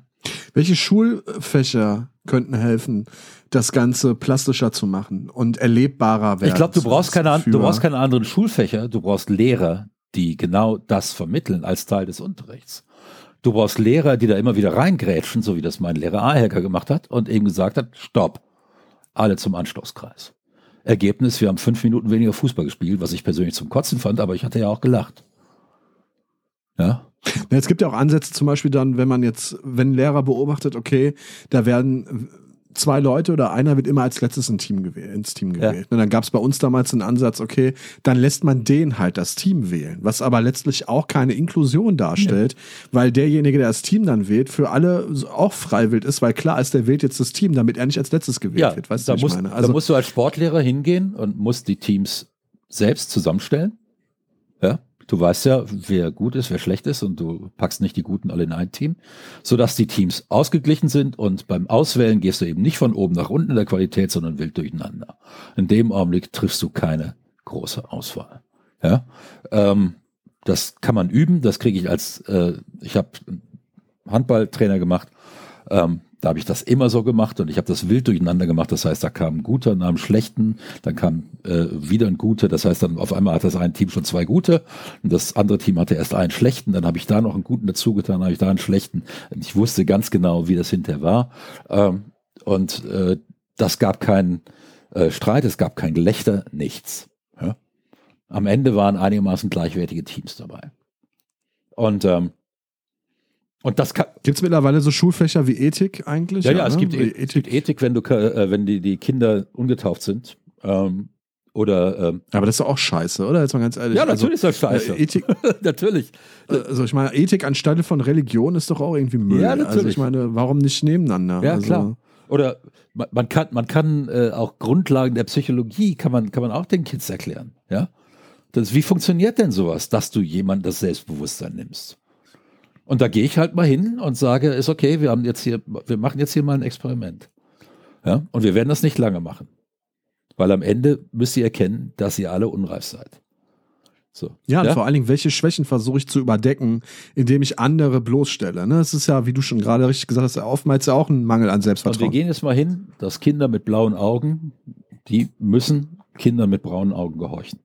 Welche Schulfächer könnten helfen, das Ganze plastischer zu machen und erlebbarer werden? Ich glaube, du brauchst keine, du brauchst keine anderen Schulfächer, du brauchst Lehrer, die genau das vermitteln als Teil des Unterrichts. Du brauchst Lehrer, die da immer wieder reingrätschen, so wie das mein Lehrer Ahecker gemacht hat und eben gesagt hat, stopp, alle zum Anstoßkreis. Ergebnis, wir haben fünf Minuten weniger Fußball gespielt, was ich persönlich zum Kotzen fand, aber ich hatte ja auch gelacht. Ja. es gibt ja auch Ansätze, zum Beispiel dann, wenn man jetzt, wenn ein Lehrer beobachtet, okay, da werden zwei Leute oder einer wird immer als letztes in Team gewählt, ins Team gewählt. Ja. Und dann gab es bei uns damals einen Ansatz, okay, dann lässt man den halt das Team wählen, was aber letztlich auch keine Inklusion darstellt, ja. weil derjenige, der das Team dann wählt, für alle auch freiwillig ist, weil klar ist, der wählt jetzt das Team, damit er nicht als letztes gewählt ja, wird. Weißt du, was ich meine? Also, da musst du als Sportlehrer hingehen und musst die Teams selbst zusammenstellen. Ja, Du weißt ja, wer gut ist, wer schlecht ist und du packst nicht die Guten alle in ein Team, sodass die Teams ausgeglichen sind und beim Auswählen gehst du eben nicht von oben nach unten in der Qualität, sondern wild durcheinander. In dem Augenblick triffst du keine große Auswahl. Ja, ähm, das kann man üben. Das kriege ich als äh, ich habe Handballtrainer gemacht. Ähm, da habe ich das immer so gemacht und ich habe das wild durcheinander gemacht. Das heißt, da kam ein guter einem schlechten, dann kam äh, wieder ein guter. Das heißt, dann auf einmal hat das ein Team schon zwei gute und das andere Team hatte erst einen schlechten. Dann habe ich da noch einen guten dazu getan, habe ich da einen schlechten. Ich wusste ganz genau, wie das hinterher war. Ähm, und äh, das gab keinen äh, Streit, es gab kein Gelächter, nichts. Ja? Am Ende waren einigermaßen gleichwertige Teams dabei. Und ähm, und das Gibt es mittlerweile so Schulfächer wie Ethik eigentlich? Ja, ja, ja es, ne? gibt Ethik. es, gibt Ethik. wenn du äh, wenn die, die Kinder ungetauft sind. Ähm, oder ähm, aber das ist doch auch scheiße, oder? Jetzt mal ganz ehrlich. Ja, natürlich also, ist das scheiße. <laughs> Äh, Ethik. natürlich. Also ich meine, Ethik anstelle von Religion ist doch auch irgendwie Müll. Ja, natürlich. Also ich meine, warum nicht nebeneinander? Ja, also, klar. Oder man, man kann, man kann äh, auch Grundlagen der Psychologie kann man, kann man auch den Kids erklären. Ja. Das, wie funktioniert denn sowas, dass du jemand das Selbstbewusstsein nimmst? Und da gehe ich halt mal hin und sage, ist okay, wir haben jetzt hier, wir machen jetzt hier mal ein Experiment. Ja, und wir werden das nicht lange machen. Weil am Ende müsst ihr erkennen, dass ihr alle unreif seid. So. Ja, ja? vor allen Dingen, welche Schwächen versuche ich zu überdecken, indem ich andere bloßstelle. Ne? Das ist ja, wie du schon gerade richtig gesagt hast, oftmals ja auch ein Mangel an Selbstvertrauen. Und wir gehen jetzt mal hin, dass Kinder mit blauen Augen, die müssen Kinder mit braunen Augen gehorchen.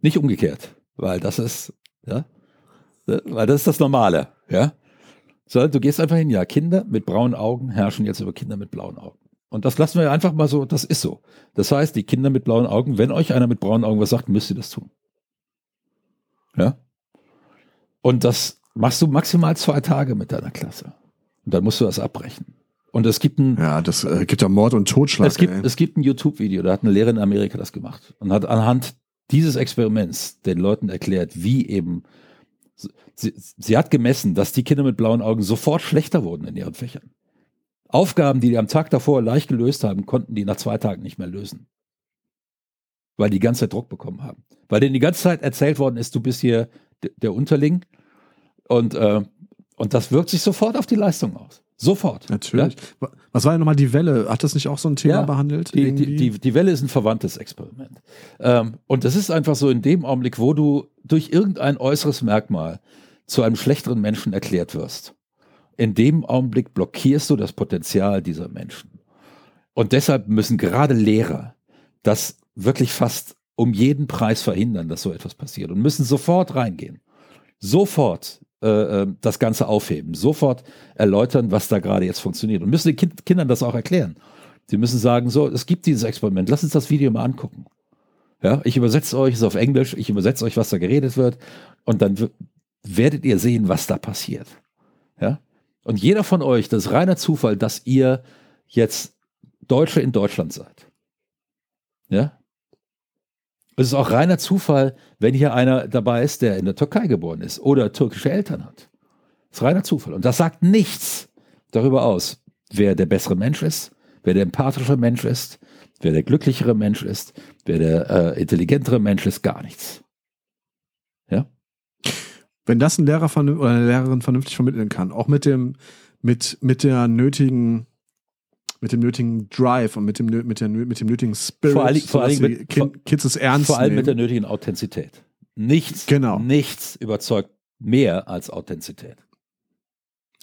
Nicht umgekehrt, weil das ist, ja? Weil das ist das Normale, ja. Sondern du gehst einfach hin, ja, Kinder mit braunen Augen herrschen jetzt über Kinder mit blauen Augen. Und das lassen wir einfach mal so, das ist so. Das heißt, die Kinder mit blauen Augen, wenn euch einer mit braunen Augen was sagt, müsst ihr das tun. Ja. Und das machst du maximal zwei Tage mit deiner Klasse. Und dann musst du das abbrechen. Und es gibt ein. Ja, das äh, gibt ja Mord und Totschlag. Es gibt, es gibt ein YouTube-Video, da hat eine Lehrerin in Amerika das gemacht und hat anhand dieses Experiments den Leuten erklärt, wie eben Sie, sie hat gemessen, dass die Kinder mit blauen Augen sofort schlechter wurden in ihren Fächern. Aufgaben, die die am Tag davor leicht gelöst haben, konnten die nach zwei Tagen nicht mehr lösen. Weil die ganze Zeit Druck bekommen haben. Weil denen die ganze Zeit erzählt worden ist, du bist hier der Unterling. Und, äh, und das wirkt sich sofort auf die Leistung aus. Sofort. Natürlich. Ja? Was war denn nochmal die Welle? Hat das nicht auch so ein Thema ja, behandelt? Die, die, die, die, Welle ist ein verwandtes Experiment. Ähm, und das ist einfach so in dem Augenblick, wo du durch irgendein äußeres Merkmal zu einem schlechteren Menschen erklärt wirst. In dem Augenblick blockierst du das Potenzial dieser Menschen. Und deshalb müssen gerade Lehrer das wirklich fast um jeden Preis verhindern, dass so etwas passiert und müssen sofort reingehen. Sofort äh, äh, das Ganze aufheben, sofort erläutern, was da gerade jetzt funktioniert und müssen den kind Kindern das auch erklären. Sie müssen sagen, so, es gibt dieses Experiment, lass uns das Video mal angucken. Ja, ich übersetze euch, es auf Englisch, ich übersetze euch, was da geredet wird und dann werdet ihr sehen, was da passiert. Ja? Und jeder von euch, das ist reiner Zufall, dass ihr jetzt Deutsche in Deutschland seid. Ja? Es ist auch reiner Zufall, wenn hier einer dabei ist, der in der Türkei geboren ist oder türkische Eltern hat. Das ist reiner Zufall. Und das sagt nichts darüber aus, wer der bessere Mensch ist, wer der empathische Mensch ist, wer der glücklichere Mensch ist, wer der äh, intelligentere Mensch ist, gar nichts. Ja? Wenn das ein Lehrer oder eine Lehrerin vernünftig vermitteln kann, auch mit dem, mit, mit der nötigen mit dem nötigen Drive und mit dem, mit der, mit dem nötigen Spirit. Vor allem, vor allem mit, Kids es ernst Vor allem nehmen. mit der nötigen Authentizität. Nichts, genau. nichts überzeugt mehr als Authentizität.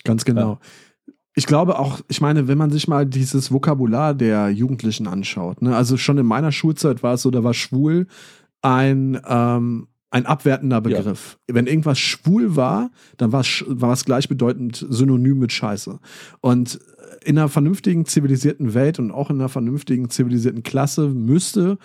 Ganz genau. Ja. Ich glaube auch, ich meine, wenn man sich mal dieses Vokabular der Jugendlichen anschaut, ne, also schon in meiner Schulzeit war es so, da war schwul ein, ähm, ein abwertender Begriff. Ja. Wenn irgendwas schwul war, dann war es, war es gleichbedeutend synonym mit Scheiße. Und in einer vernünftigen zivilisierten Welt und auch in einer vernünftigen zivilisierten Klasse müsste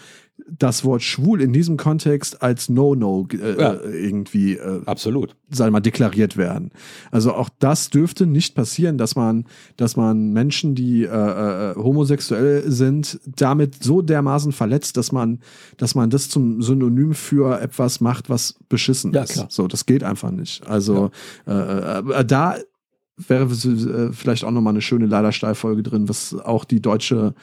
das Wort schwul in diesem Kontext als No-No äh, ja, irgendwie äh, absolut sei mal deklariert werden. Also auch das dürfte nicht passieren, dass man dass man Menschen, die äh, äh, homosexuell sind, damit so dermaßen verletzt, dass man dass man das zum Synonym für etwas macht, was beschissen ja, ist. Klar. So, das geht einfach nicht. Also ja. äh, äh, da wäre äh, vielleicht auch nochmal eine schöne Leidersteilfolge drin, was auch die deutsche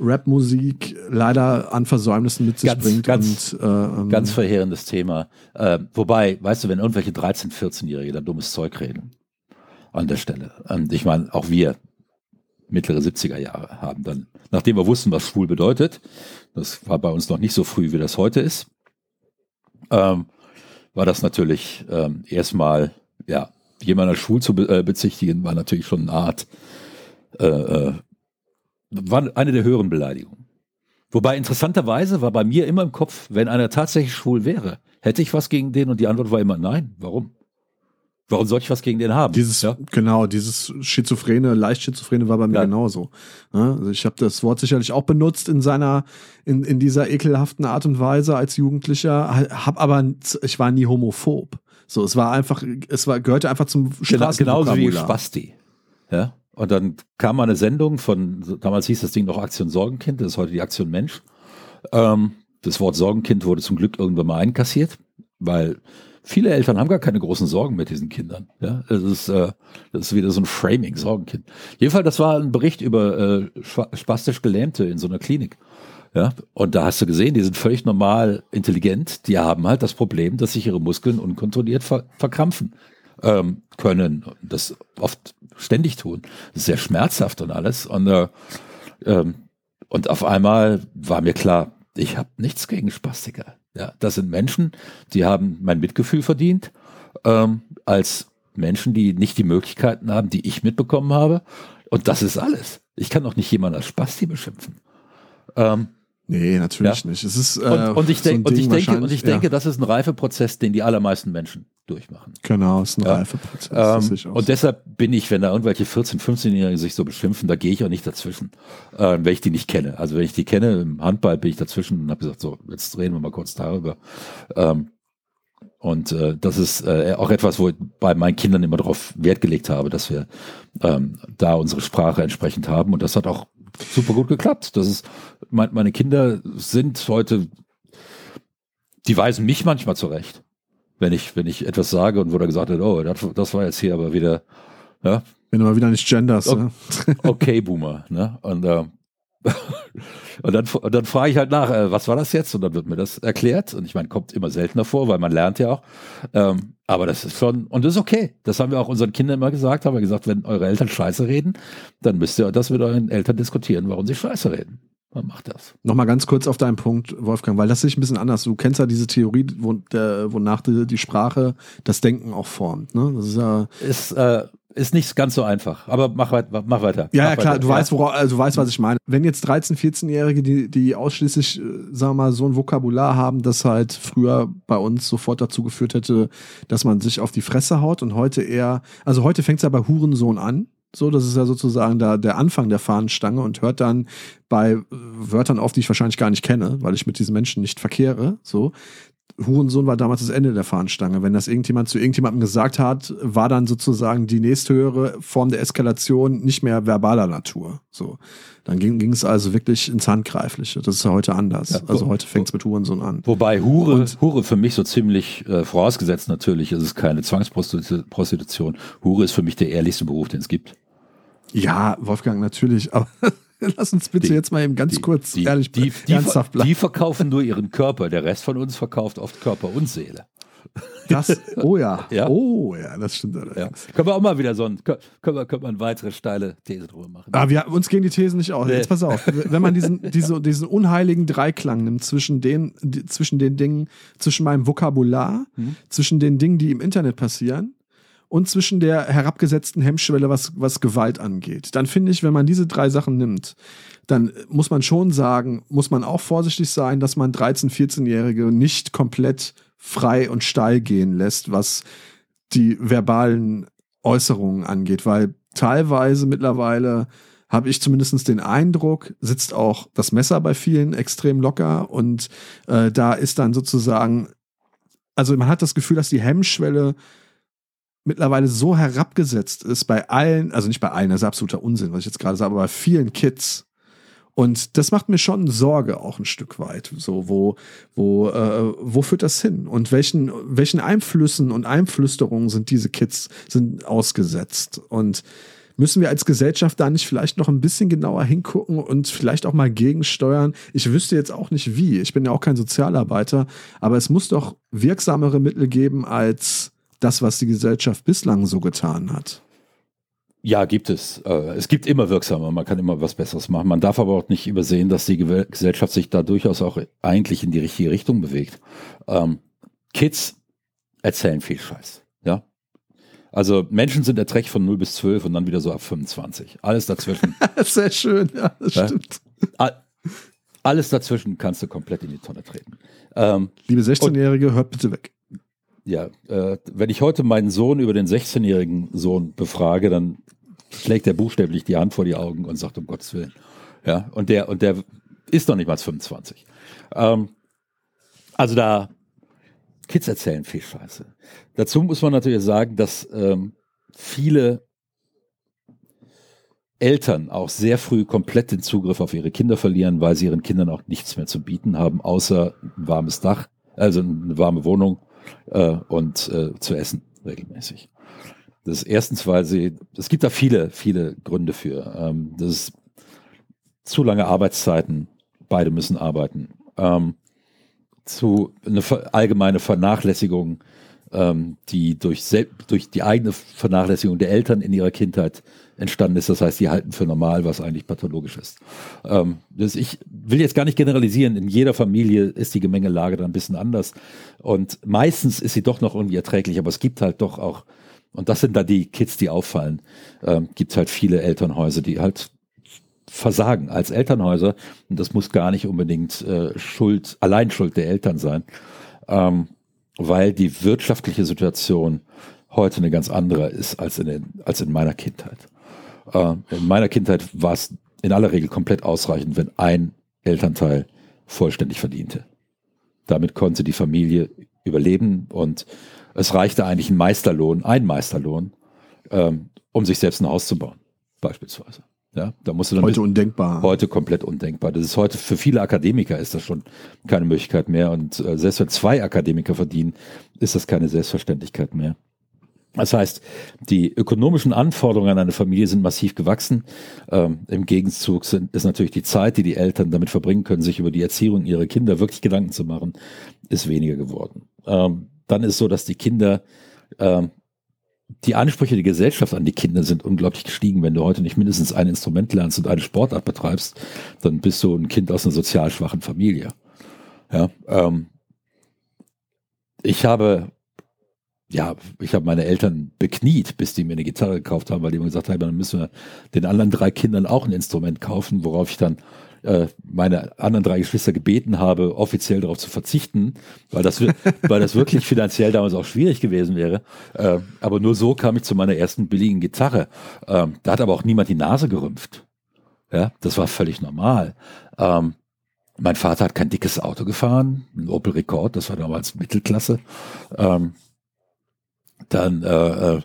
Rapmusik leider an Versäumnissen mit sich ganz, bringt. Ganz, und, äh, ähm, ganz verheerendes Thema. Äh, wobei, weißt du, wenn irgendwelche 13-, 14-Jährige da dummes Zeug reden, an der Stelle. Und ich meine, auch wir, mittlere 70er Jahre, haben dann, nachdem wir wussten, was schwul bedeutet, das war bei uns noch nicht so früh, wie das heute ist, ähm, war das natürlich ähm, erstmal, ja, jemanden als schwul zu be äh, bezichtigen, war natürlich schon eine Art, äh, äh, war eine der höheren Beleidigungen. Wobei interessanterweise war bei mir immer im Kopf, wenn einer tatsächlich schwul wäre, hätte ich was gegen den und die Antwort war immer nein. Warum? Warum soll ich was gegen den haben? Dieses, ja? genau, dieses Schizophrene, leicht Schizophrene war bei mir ja. genauso. Also ich habe das Wort sicherlich auch benutzt in seiner, in, in dieser ekelhaften Art und Weise als Jugendlicher, hab aber, ich war nie homophob. So, es war einfach, es war, gehörte einfach zum Straßenvokabular. Genauso wie Spasti. Ja. Und dann kam mal eine Sendung von, damals hieß das Ding noch Aktion Sorgenkind, das ist heute die Aktion Mensch. Ähm, das Wort Sorgenkind wurde zum Glück irgendwann mal einkassiert, weil viele Eltern haben gar keine großen Sorgen mit diesen Kindern. Ja, es ist, äh, das ist wieder so ein Framing, Sorgenkind. Jedenfalls, das war ein Bericht über äh, spastisch Gelähmte in so einer Klinik. Ja, und da hast du gesehen, die sind völlig normal intelligent. Die haben halt das Problem, dass sich ihre Muskeln unkontrolliert ver verkrampfen ähm, können. Das oft ständig tun. Das sehr schmerzhaft und alles. Und, äh, ähm, und auf einmal war mir klar, ich habe nichts gegen Spastiker. Ja, das sind Menschen, die haben mein Mitgefühl verdient, ähm, als Menschen, die nicht die Möglichkeiten haben, die ich mitbekommen habe. Und das ist alles. Ich kann doch nicht jemanden als Spasti beschimpfen. Ähm, Nee, natürlich ja. nicht. Es ist, äh, und, und, ich, denk, so und, ich denke, und ich denke, ja. das ist ein Reifeprozess, den die allermeisten Menschen durchmachen. Genau, es ist ein ja. Reifeprozess. Ähm, und deshalb bin ich, wenn da irgendwelche 14-, 15-Jährigen sich so beschimpfen, da gehe ich auch nicht dazwischen, äh, wenn ich die nicht kenne. Also wenn ich die kenne, im Handball bin ich dazwischen und habe gesagt, so, jetzt reden wir mal kurz darüber. Ähm, und äh, das ist äh, auch etwas, wo ich bei meinen Kindern immer darauf Wert gelegt habe, dass wir ähm, da unsere Sprache entsprechend haben. Und das hat auch super gut geklappt. Das ist, mein, meine Kinder sind heute, die weisen mich manchmal zurecht. Wenn ich, wenn ich etwas sage und wurde gesagt hat, oh, das, das war jetzt hier aber wieder, ja. Wenn du mal wieder nicht genders, okay, ne? <laughs> okay, Boomer, ne? Und äh, und dann, und dann frage ich halt nach, äh, was war das jetzt? Und dann wird mir das erklärt. Und ich meine, kommt immer seltener vor, weil man lernt ja auch. Ähm, aber das ist schon, und das ist okay. Das haben wir auch unseren Kindern immer gesagt. Haben wir gesagt, wenn eure Eltern Scheiße reden, dann müsst ihr das mit euren Eltern diskutieren, warum sie Scheiße reden. Man macht das. Nochmal ganz kurz auf deinen Punkt, Wolfgang, weil das ist ein bisschen anders. Du kennst ja diese Theorie, wonach die, die Sprache das Denken auch formt. Ne? Das ist ja. Ist, äh, ist nicht ganz so einfach, aber mach, weit, mach weiter. Ja, mach ja klar, weiter. du ja. weißt, worauf, also du weißt, was ich meine. Wenn jetzt 13-, 14-Jährige, die, die ausschließlich, äh, sagen wir mal, so ein Vokabular haben, das halt früher bei uns sofort dazu geführt hätte, dass man sich auf die Fresse haut und heute eher, also heute fängt es ja bei Hurensohn an. So, das ist ja sozusagen da der Anfang der Fahnenstange und hört dann bei Wörtern auf, die ich wahrscheinlich gar nicht kenne, weil ich mit diesen Menschen nicht verkehre. So, Hurensohn war damals das Ende der Fahnenstange. Wenn das irgendjemand zu irgendjemandem gesagt hat, war dann sozusagen die nächsthöhere Form der Eskalation nicht mehr verbaler Natur. So. Dann ging, es also wirklich ins Handgreifliche. Das ist ja heute anders. Ja, also heute fängt es mit Hurensohn an. Wobei Hure, Und, Hure für mich so ziemlich, äh, vorausgesetzt natürlich, ist es keine Zwangsprostitution. Hure ist für mich der ehrlichste Beruf, den es gibt. Ja, Wolfgang, natürlich, aber <laughs> <laughs> Lass uns bitte die, jetzt mal eben ganz die, kurz die, ehrlich die, ernsthaft bleiben. Die verkaufen nur ihren Körper, der Rest von uns verkauft oft Körper und Seele. Das, <laughs> oh ja, ja, oh ja, das stimmt allerdings. Ja. Können wir auch mal wieder so ein, können wir, können wir eine weitere steile These drüber machen. Aber ah, wir, uns gehen die Thesen nicht aus. Nee. Jetzt pass auf, wenn man diesen, <laughs> diese, diesen unheiligen Dreiklang nimmt zwischen den, zwischen den Dingen, zwischen meinem Vokabular, hm. zwischen den Dingen, die im Internet passieren und zwischen der herabgesetzten Hemmschwelle, was, was Gewalt angeht. Dann finde ich, wenn man diese drei Sachen nimmt, dann muss man schon sagen, muss man auch vorsichtig sein, dass man 13-, 14-Jährige nicht komplett frei und steil gehen lässt, was die verbalen Äußerungen angeht, weil teilweise mittlerweile habe ich zumindest den Eindruck, sitzt auch das Messer bei vielen extrem locker und äh, da ist dann sozusagen, also man hat das Gefühl, dass die Hemmschwelle mittlerweile so herabgesetzt ist bei allen, also nicht bei allen, das ist absoluter Unsinn, was ich jetzt gerade sage, aber bei vielen Kids. Und das macht mir schon Sorge auch ein Stück weit. So, wo, wo, äh, wo führt das hin? Und welchen, welchen Einflüssen und Einflüsterungen sind diese Kids sind ausgesetzt? Und Müssen wir als Gesellschaft da nicht vielleicht noch ein bisschen genauer hingucken und vielleicht auch mal gegensteuern? Ich wüsste jetzt auch nicht wie. Ich bin ja auch kein Sozialarbeiter, aber es muss doch wirksamere Mittel geben als das, was die Gesellschaft bislang so getan hat. Ja, gibt es. Äh, es gibt immer wirksame, man kann immer was Besseres machen. Man darf aber auch nicht übersehen, dass die Gesellschaft sich da durchaus auch eigentlich in die richtige Richtung bewegt. Ähm, Kids erzählen viel Scheiß. Ja, also Menschen sind erträglich von 0 bis 12 und dann wieder so ab 25. Alles dazwischen. <laughs> Sehr schön, ja, das ja? stimmt. Alles dazwischen kannst du komplett in die Tonne treten. Ähm, Liebe 16-Jährige, hört bitte weg. Ja, äh, wenn ich heute meinen Sohn über den 16-jährigen Sohn befrage, dann schlägt er buchstäblich die Hand vor die Augen und sagt, um Gottes Willen. Ja, und der, und der ist noch nicht mal 25. Ähm, also da, Kids erzählen viel Scheiße. Dazu muss man natürlich sagen, dass ähm, viele Eltern auch sehr früh komplett den Zugriff auf ihre Kinder verlieren, weil sie ihren Kindern auch nichts mehr zu bieten haben, außer ein warmes Dach, also eine warme Wohnung äh, und äh, zu essen regelmäßig. Das ist erstens, weil sie, es gibt da viele, viele Gründe für. Ähm, das ist zu lange Arbeitszeiten, beide müssen arbeiten. Ähm, zu eine allgemeine Vernachlässigung, ähm, die durch, durch die eigene Vernachlässigung der Eltern in ihrer Kindheit entstanden ist. Das heißt, die halten für normal, was eigentlich pathologisch ist. Ähm, das, ich will jetzt gar nicht generalisieren. In jeder Familie ist die Gemengelage dann ein bisschen anders. Und meistens ist sie doch noch irgendwie erträglich, aber es gibt halt doch auch, und das sind da die Kids, die auffallen, ähm, gibt halt viele Elternhäuser, die halt versagen als Elternhäuser. Und das muss gar nicht unbedingt äh, Schuld, allein Schuld der Eltern sein, ähm, weil die wirtschaftliche Situation heute eine ganz andere ist als in, den, als in meiner Kindheit. Äh, in meiner Kindheit war es in aller Regel komplett ausreichend, wenn ein Elternteil vollständig verdiente. Damit konnte die Familie überleben und es reichte eigentlich ein Meisterlohn, ein Meisterlohn, ähm, um sich selbst ein Haus zu bauen, beispielsweise. Ja, da musst du dann heute undenkbar. Heute komplett undenkbar. Das ist heute für viele Akademiker ist das schon keine Möglichkeit mehr. Und äh, selbst wenn zwei Akademiker verdienen, ist das keine Selbstverständlichkeit mehr. Das heißt, die ökonomischen Anforderungen an eine Familie sind massiv gewachsen. Ähm, Im Gegenzug sind, ist natürlich die Zeit, die die Eltern damit verbringen können, sich über die Erziehung ihrer Kinder wirklich Gedanken zu machen, ist weniger geworden. Ähm, dann ist so, dass die Kinder ähm, die Ansprüche der Gesellschaft an die Kinder sind unglaublich gestiegen. Wenn du heute nicht mindestens ein Instrument lernst und eine Sportart betreibst, dann bist du ein Kind aus einer sozial schwachen Familie. Ja, ähm, ich habe ja, ich habe meine Eltern bekniet, bis die mir eine Gitarre gekauft haben, weil die mir gesagt haben, dann müssen wir den anderen drei Kindern auch ein Instrument kaufen, worauf ich dann äh, meine anderen drei Geschwister gebeten habe, offiziell darauf zu verzichten, weil das, <laughs> weil das wirklich finanziell damals auch schwierig gewesen wäre. Äh, aber nur so kam ich zu meiner ersten billigen Gitarre. Ähm, da hat aber auch niemand die Nase gerümpft. Ja, das war völlig normal. Ähm, mein Vater hat kein dickes Auto gefahren, ein Opel Rekord, das war damals Mittelklasse. Ähm, dann äh,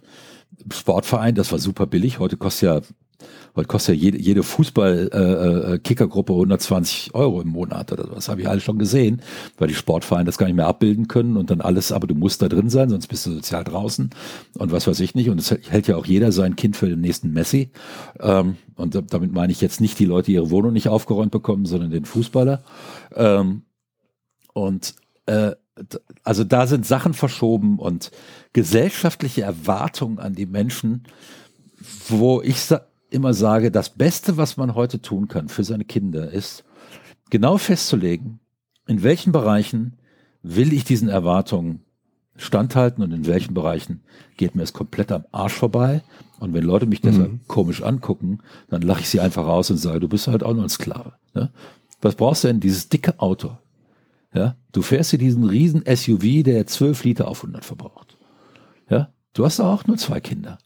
Sportverein, das war super billig. Heute kostet ja Heute kostet ja jede, jede Fußball-Kickergruppe äh, 120 äh, Euro im Monat oder was. Habe ich alles schon gesehen, weil die Sportvereine das gar nicht mehr abbilden können und dann alles, aber du musst da drin sein, sonst bist du sozial draußen und was weiß ich nicht. Und es hält ja auch jeder sein Kind für den nächsten Messi. Ähm, und damit meine ich jetzt nicht die Leute, die ihre Wohnung nicht aufgeräumt bekommen, sondern den Fußballer. Ähm, und äh, also da sind Sachen verschoben und gesellschaftliche Erwartungen an die Menschen, wo ich immer sage, das Beste, was man heute tun kann für seine Kinder, ist genau festzulegen, in welchen Bereichen will ich diesen Erwartungen standhalten und in welchen Bereichen geht mir es komplett am Arsch vorbei. Und wenn Leute mich deshalb mhm. komisch angucken, dann lache ich sie einfach raus und sage, du bist halt auch nur ein Sklave. Ne? Was brauchst du denn? Dieses dicke Auto. Ja? Du fährst hier diesen riesen SUV, der 12 Liter auf 100 verbraucht. Ja? Du hast auch nur zwei Kinder.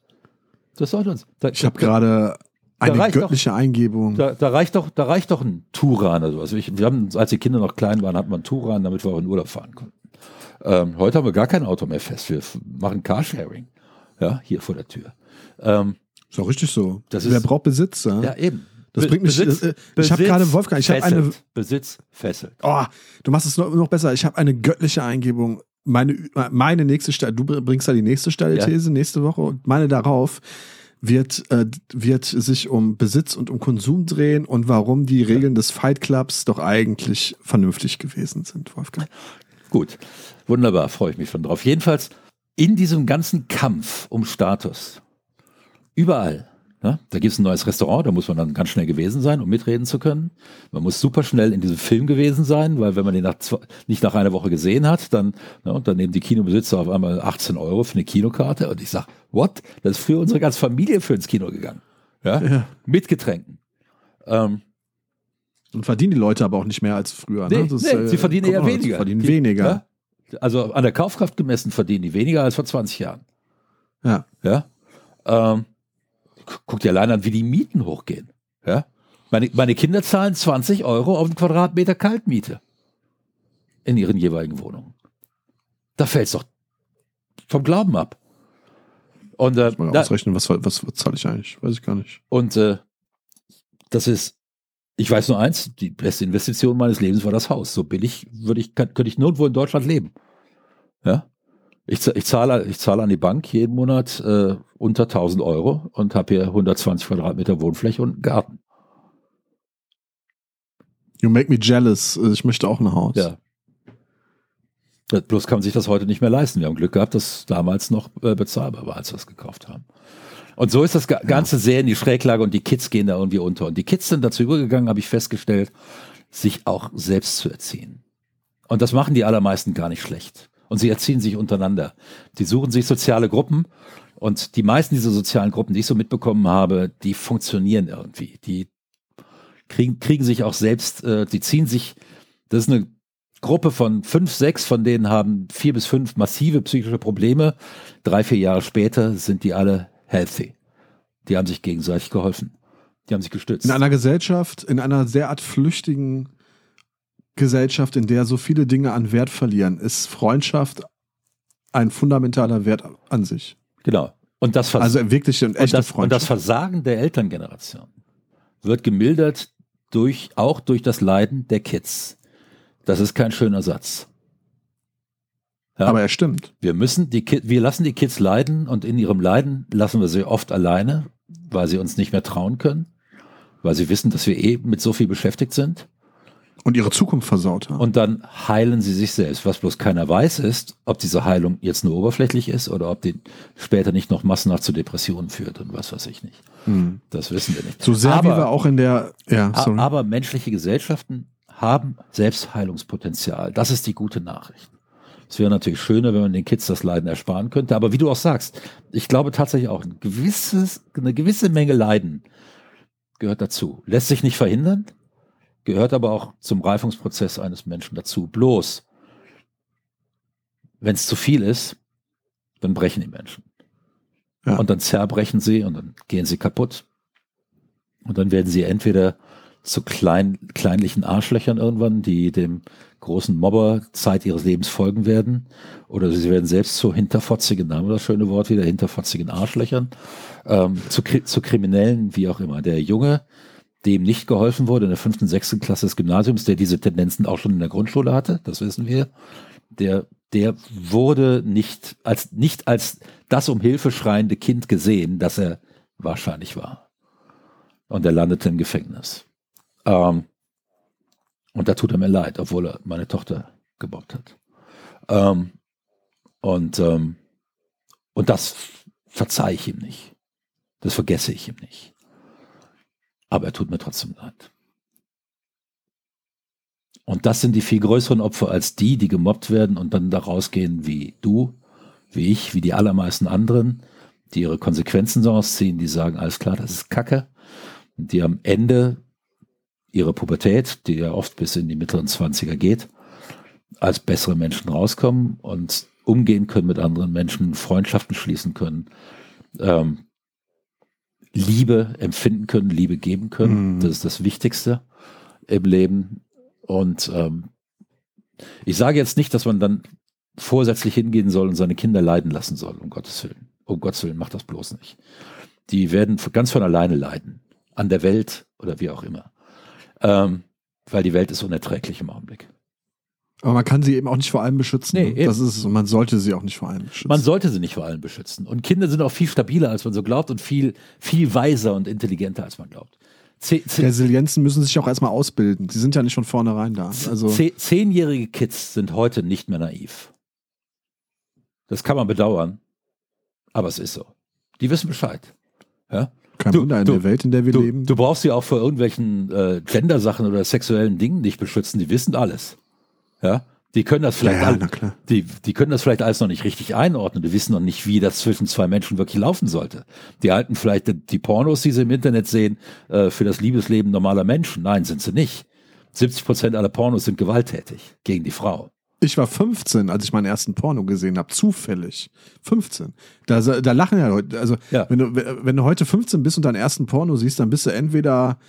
Das soll uns. Da, ich habe gerade eine göttliche doch, Eingebung. Da, da, reicht doch, da reicht doch ein Turan oder sowas. Ich, wir haben, als die Kinder noch klein waren, hatten wir einen Turan, damit wir auch in Urlaub fahren konnten. Ähm, heute haben wir gar kein Auto mehr fest. Wir machen Carsharing. Ja, hier vor der Tür. Ähm, ist auch richtig so. Das Wer ist, braucht Besitz? Ja, ja eben. Das bringt mich. Besitz, äh, ich habe gerade Wolfgang. Ich habe eine Besitz fesselt. Oh, du machst es noch, noch besser. Ich habe eine göttliche Eingebung meine, meine nächste Stelle, du bringst da die nächste steile These ja. nächste Woche und meine darauf. wird, äh, wird sich um Besitz und um Konsum drehen und warum die Regeln des Fight Clubs doch eigentlich vernünftig gewesen sind, Wolfgang. Gut, wunderbar, freue ich mich schon drauf. Jedenfalls in diesem ganzen Kampf um Status, überall, Ne? Da gibt es ein neues Restaurant, da muss man dann ganz schnell gewesen sein, um mitreden zu können. Man muss super schnell in diesem Film gewesen sein, weil wenn man den nach zwei, nicht nach einer Woche gesehen hat, dann, ne, und dann nehmen die Kinobesitzer auf einmal 18 Euro für eine Kinokarte und ich sage, what? Das ist für unsere ganze Familie für ins Kino gegangen. Ja? ja. Mit Getränken. Ähm, und verdienen die Leute aber auch nicht mehr als früher. Ne? Nee, nee, äh, sie verdienen eher weniger. Sie verdienen die, weniger. Ja? Also an der Kaufkraft gemessen verdienen die weniger als vor 20 Jahren. Ja. Ja. Ähm, guck dir allein an, wie die Mieten hochgehen. Ja? Meine, meine Kinder zahlen 20 Euro auf einen Quadratmeter Kaltmiete in ihren jeweiligen Wohnungen. Da fällt es doch vom Glauben ab. Und, äh, mal da, ausrechnen, was, was, was zahle ich eigentlich? Weiß ich gar nicht. Und äh, das ist, ich weiß nur eins, die beste Investition meines Lebens war das Haus. So billig würde ich, könnte ich nirgendwo in Deutschland leben. Ja? Ich, ich, zahle, ich zahle an die Bank jeden Monat äh, unter 1000 Euro und habe hier 120 Quadratmeter Wohnfläche und einen Garten. You make me jealous. Ich möchte auch ein Haus. Ja. Bloß kann man sich das heute nicht mehr leisten. Wir haben Glück gehabt, dass damals noch äh, bezahlbar war, als wir es gekauft haben. Und so ist das Ganze ja. sehr in die Schräglage und die Kids gehen da irgendwie unter. Und die Kids sind dazu übergegangen, habe ich festgestellt, sich auch selbst zu erziehen. Und das machen die allermeisten gar nicht schlecht und sie erziehen sich untereinander. Die suchen sich soziale Gruppen und die meisten dieser sozialen Gruppen, die ich so mitbekommen habe, die funktionieren irgendwie. Die kriegen, kriegen sich auch selbst, äh, die ziehen sich, das ist eine Gruppe von fünf, sechs, von denen haben vier bis fünf massive psychische Probleme. Drei, vier Jahre später sind die alle healthy. Die haben sich gegenseitig geholfen. Die haben sich gestützt. In einer Gesellschaft, in einer derart flüchtigen Gesellschaft, in der so viele Dinge an Wert verlieren, ist Freundschaft ein fundamentaler Wert an sich. Genau. Und das Vers also wirklich und echte und das, Freundschaft. Und das Versagen der Elterngeneration wird gemildert durch, auch durch das Leiden der Kids. Das ist kein schöner Satz. Ja? Aber er stimmt. Wir müssen die Ki wir lassen die Kids leiden und in ihrem Leiden lassen wir sie oft alleine, weil sie uns nicht mehr trauen können, weil sie wissen, dass wir eh mit so viel beschäftigt sind. Und ihre Zukunft versaut haben. Und dann heilen sie sich selbst. Was bloß keiner weiß, ist, ob diese Heilung jetzt nur oberflächlich ist oder ob die später nicht noch massenhaft zu Depressionen führt und was weiß ich nicht. Hm. Das wissen wir nicht. So sehr aber, wie wir auch in der, ja, sorry. Aber menschliche Gesellschaften haben Selbstheilungspotenzial. Das ist die gute Nachricht. Es wäre natürlich schöner, wenn man den Kids das Leiden ersparen könnte. Aber wie du auch sagst, ich glaube tatsächlich auch, ein gewisses, eine gewisse Menge Leiden gehört dazu. Lässt sich nicht verhindern, gehört aber auch zum Reifungsprozess eines Menschen dazu. Bloß, wenn es zu viel ist, dann brechen die Menschen. Ja. Und dann zerbrechen sie und dann gehen sie kaputt. Und dann werden sie entweder zu klein, kleinlichen Arschlöchern irgendwann, die dem großen Mobber Zeit ihres Lebens folgen werden. Oder sie werden selbst zu hinterfotzigen, Name das schöne Wort wieder, hinterfotzigen Arschlöchern, ähm, zu, zu Kriminellen, wie auch immer. Der Junge, dem nicht geholfen wurde in der fünften, sechsten Klasse des Gymnasiums, der diese Tendenzen auch schon in der Grundschule hatte, das wissen wir, der, der wurde nicht als, nicht als das um Hilfe schreiende Kind gesehen, das er wahrscheinlich war. Und er landete im Gefängnis. Ähm, und da tut er mir leid, obwohl er meine Tochter gebombt hat. Ähm, und, ähm, und das verzeihe ich ihm nicht. Das vergesse ich ihm nicht. Aber er tut mir trotzdem leid. Und das sind die viel größeren Opfer als die, die gemobbt werden und dann da rausgehen wie du, wie ich, wie die allermeisten anderen, die ihre Konsequenzen daraus ziehen, die sagen, alles klar, das ist Kacke. Und die am Ende ihrer Pubertät, die ja oft bis in die mittleren Zwanziger geht, als bessere Menschen rauskommen und umgehen können mit anderen Menschen, Freundschaften schließen können, ähm, Liebe empfinden können, Liebe geben können. Mhm. Das ist das Wichtigste im Leben. Und ähm, ich sage jetzt nicht, dass man dann vorsätzlich hingehen soll und seine Kinder leiden lassen soll, um Gottes Willen. Um Gottes Willen, macht das bloß nicht. Die werden ganz von alleine leiden. An der Welt oder wie auch immer. Ähm, weil die Welt ist unerträglich im Augenblick. Aber man kann sie eben auch nicht vor allem beschützen. Nee, eben. das ist und man sollte sie auch nicht vor allem beschützen. Man sollte sie nicht vor allem beschützen. Und Kinder sind auch viel stabiler, als man so glaubt und viel, viel weiser und intelligenter, als man glaubt. Resilienzen müssen sich auch erstmal ausbilden. Sie sind ja nicht von vornherein da. Also zehnjährige Kids sind heute nicht mehr naiv. Das kann man bedauern, aber es ist so. Die wissen Bescheid. Ja? Kein du, Wunder in du, der Welt, in der wir du, leben. Du brauchst sie auch vor irgendwelchen äh, Gender-Sachen oder sexuellen Dingen nicht beschützen. Die wissen alles. Ja, die können das vielleicht, ja, all, die, die können das vielleicht alles noch nicht richtig einordnen. Die wissen noch nicht, wie das zwischen zwei Menschen wirklich laufen sollte. Die halten vielleicht die Pornos, die sie im Internet sehen, äh, für das Liebesleben normaler Menschen. Nein, sind sie nicht. 70 Prozent aller Pornos sind gewalttätig gegen die Frau. Ich war 15, als ich meinen ersten Porno gesehen habe, zufällig. 15. Da, da lachen ja Leute. Also, ja. Wenn, du, wenn du heute 15 bist und deinen ersten Porno siehst, dann bist du entweder,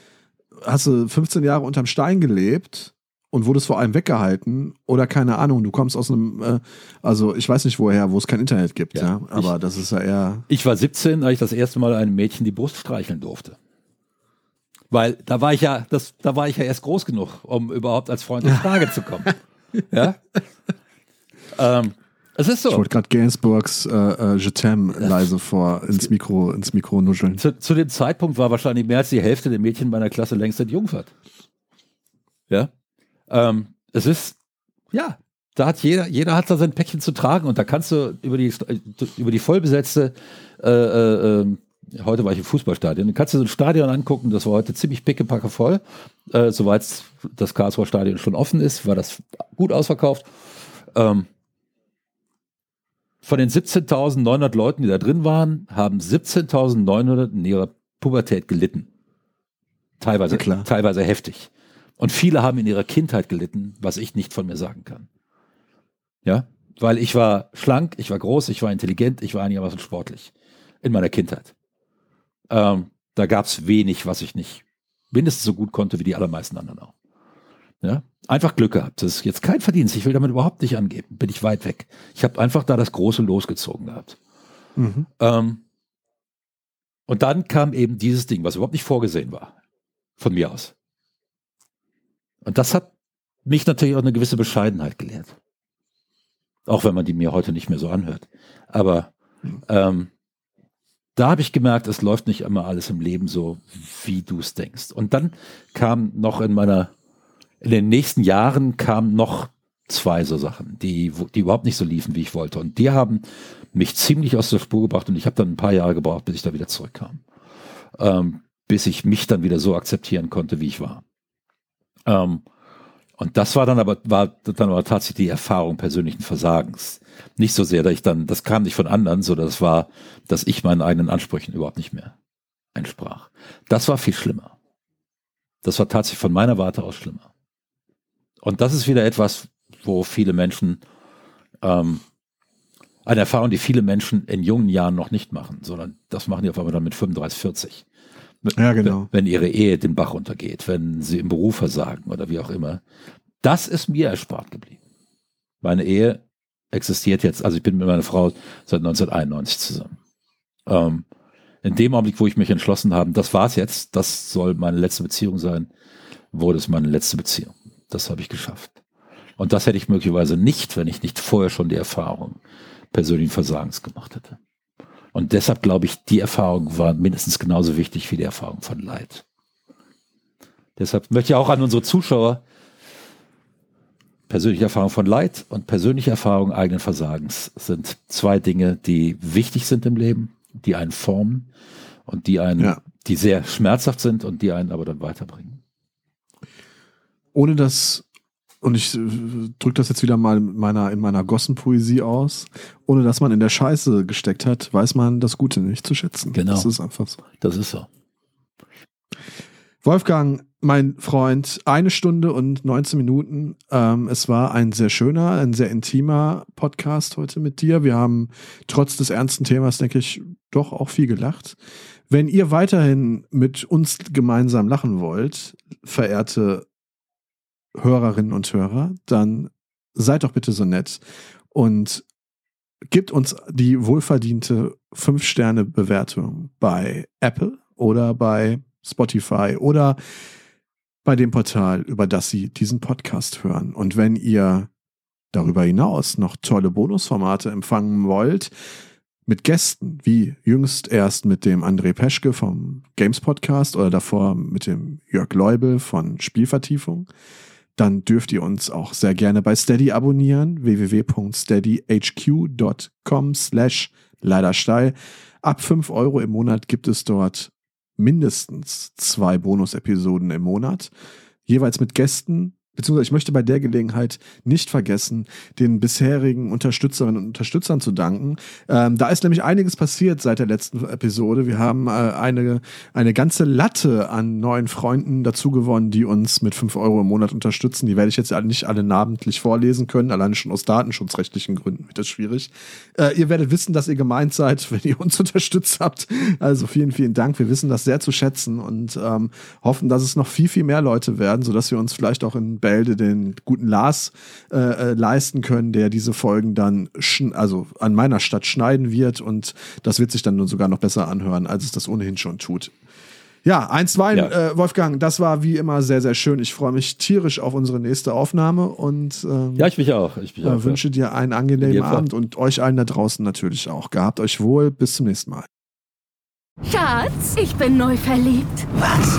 hast du 15 Jahre unterm Stein gelebt und wurdest vor allem weggehalten oder keine Ahnung, du kommst aus einem, äh, also ich weiß nicht woher, wo es kein Internet gibt, ja, ja aber ich, das ist ja eher. Ich war 17, als ich das erste Mal einem Mädchen die Brust streicheln durfte. Weil da war ich ja, das, da war ich ja erst groß genug, um überhaupt als Freund in Frage zu kommen. <laughs> ja. Ähm, es ist so. Ich wollte gerade Gainsbourgs äh, äh, Je t'aime leise vor ins Mikro, ins Mikro nuscheln. Zu, zu, dem Zeitpunkt war wahrscheinlich mehr als die Hälfte der Mädchen meiner Klasse längst entjungfert. Ja. Ähm, es ist, ja, da hat jeder, jeder hat da sein Päckchen zu tragen und da kannst du über die, über die vollbesetzte, äh, äh, ähm, heute war ich im Fußballstadion, dann kannst du so ein Stadion angucken, das war heute ziemlich pickepacke voll. Äh, Soweit das Karlsruher Stadion schon offen ist, war das gut ausverkauft. Ähm, von den 17.900 Leuten, die da drin waren, haben 17.900 in ihrer Pubertät gelitten. Teilweise, ja, teilweise heftig. Und viele haben in ihrer Kindheit gelitten, was ich nicht von mir sagen kann. Ja, weil ich war schlank, ich war groß, ich war intelligent, ich war einigermaßen sportlich in meiner Kindheit. Ähm, da gab es wenig, was ich nicht mindestens so gut konnte wie die allermeisten anderen auch. Ja, einfach Glück gehabt. Das ist jetzt kein Verdienst. Ich will damit überhaupt nicht angeben. Bin ich weit weg. Ich habe einfach da das Große losgezogen gehabt. Mhm. Ähm, und dann kam eben dieses Ding, was überhaupt nicht vorgesehen war. Von mir aus. Und das hat mich natürlich auch eine gewisse Bescheidenheit gelehrt. Auch wenn man die mir heute nicht mehr so anhört. Aber ähm, da habe ich gemerkt, es läuft nicht immer alles im Leben so, wie du es denkst. Und dann kam noch in meiner, in den nächsten Jahren kamen noch zwei so Sachen, die, die überhaupt nicht so liefen, wie ich wollte. Und die haben mich ziemlich aus der Spur gebracht und ich habe dann ein paar Jahre gebraucht, bis ich da wieder zurückkam. Ähm, bis ich mich dann wieder so akzeptieren konnte, wie ich war. Ähm, und das war dann aber, war dann aber tatsächlich die Erfahrung persönlichen Versagens. Nicht so sehr, dass ich dann, das kam nicht von anderen, sondern das war, dass ich meinen eigenen Ansprüchen überhaupt nicht mehr entsprach. Das war viel schlimmer. Das war tatsächlich von meiner Warte aus schlimmer. Und das ist wieder etwas, wo viele Menschen, ähm, eine Erfahrung, die viele Menschen in jungen Jahren noch nicht machen, sondern das machen die auf einmal dann mit 35, 40. Ja, genau. Wenn ihre Ehe den Bach runtergeht, wenn sie im Beruf versagen oder wie auch immer. Das ist mir erspart geblieben. Meine Ehe existiert jetzt, also ich bin mit meiner Frau seit 1991 zusammen. Ähm, in dem Augenblick, wo ich mich entschlossen habe, das war's jetzt, das soll meine letzte Beziehung sein, wurde es meine letzte Beziehung. Das habe ich geschafft. Und das hätte ich möglicherweise nicht, wenn ich nicht vorher schon die Erfahrung persönlichen Versagens gemacht hätte. Und deshalb glaube ich, die Erfahrung war mindestens genauso wichtig wie die Erfahrung von Leid. Deshalb möchte ich auch an unsere Zuschauer persönliche Erfahrung von Leid und persönliche Erfahrung eigenen Versagens sind zwei Dinge, die wichtig sind im Leben, die einen formen und die einen, ja. die sehr schmerzhaft sind und die einen aber dann weiterbringen. Ohne das und ich äh, drücke das jetzt wieder mal in meiner, in meiner Gossenpoesie aus, ohne dass man in der Scheiße gesteckt hat, weiß man das Gute nicht zu schätzen. Genau. Das ist einfach so. Das ist so. Wolfgang, mein Freund, eine Stunde und 19 Minuten. Ähm, es war ein sehr schöner, ein sehr intimer Podcast heute mit dir. Wir haben trotz des ernsten Themas, denke ich, doch auch viel gelacht. Wenn ihr weiterhin mit uns gemeinsam lachen wollt, verehrte Hörerinnen und Hörer, dann seid doch bitte so nett und gebt uns die wohlverdiente 5-Sterne-Bewertung bei Apple oder bei Spotify oder bei dem Portal, über das Sie diesen Podcast hören. Und wenn ihr darüber hinaus noch tolle Bonusformate empfangen wollt, mit Gästen, wie jüngst erst mit dem André Peschke vom Games Podcast oder davor mit dem Jörg Leubel von Spielvertiefung, dann dürft ihr uns auch sehr gerne bei Steady abonnieren, www.steadyhq.com slash leidersteil. Ab 5 Euro im Monat gibt es dort mindestens zwei Bonus-Episoden im Monat, jeweils mit Gästen, beziehungsweise ich möchte bei der Gelegenheit nicht vergessen, den bisherigen Unterstützerinnen und Unterstützern zu danken. Ähm, da ist nämlich einiges passiert seit der letzten Episode. Wir haben äh, eine, eine ganze Latte an neuen Freunden dazu gewonnen, die uns mit fünf Euro im Monat unterstützen. Die werde ich jetzt nicht alle namentlich vorlesen können, alleine schon aus datenschutzrechtlichen Gründen wird das schwierig. Äh, ihr werdet wissen, dass ihr gemeint seid, wenn ihr uns <laughs> unterstützt habt. Also vielen, vielen Dank. Wir wissen das sehr zu schätzen und ähm, hoffen, dass es noch viel, viel mehr Leute werden, sodass wir uns vielleicht auch in Bälde den guten Lars äh, äh, leisten können, der diese Folgen dann also an meiner Stadt schneiden wird und das wird sich dann nun sogar noch besser anhören, als es das ohnehin schon tut. Ja, eins, zwei, ja. Äh, Wolfgang, das war wie immer sehr, sehr schön. Ich freue mich tierisch auf unsere nächste Aufnahme und ähm, ja, ich mich auch. Ich mich äh, auch, wünsche ja. dir einen angenehmen Abend und euch allen da draußen natürlich auch. Gehabt euch wohl, bis zum nächsten Mal. Schatz, ich bin neu verliebt. Was?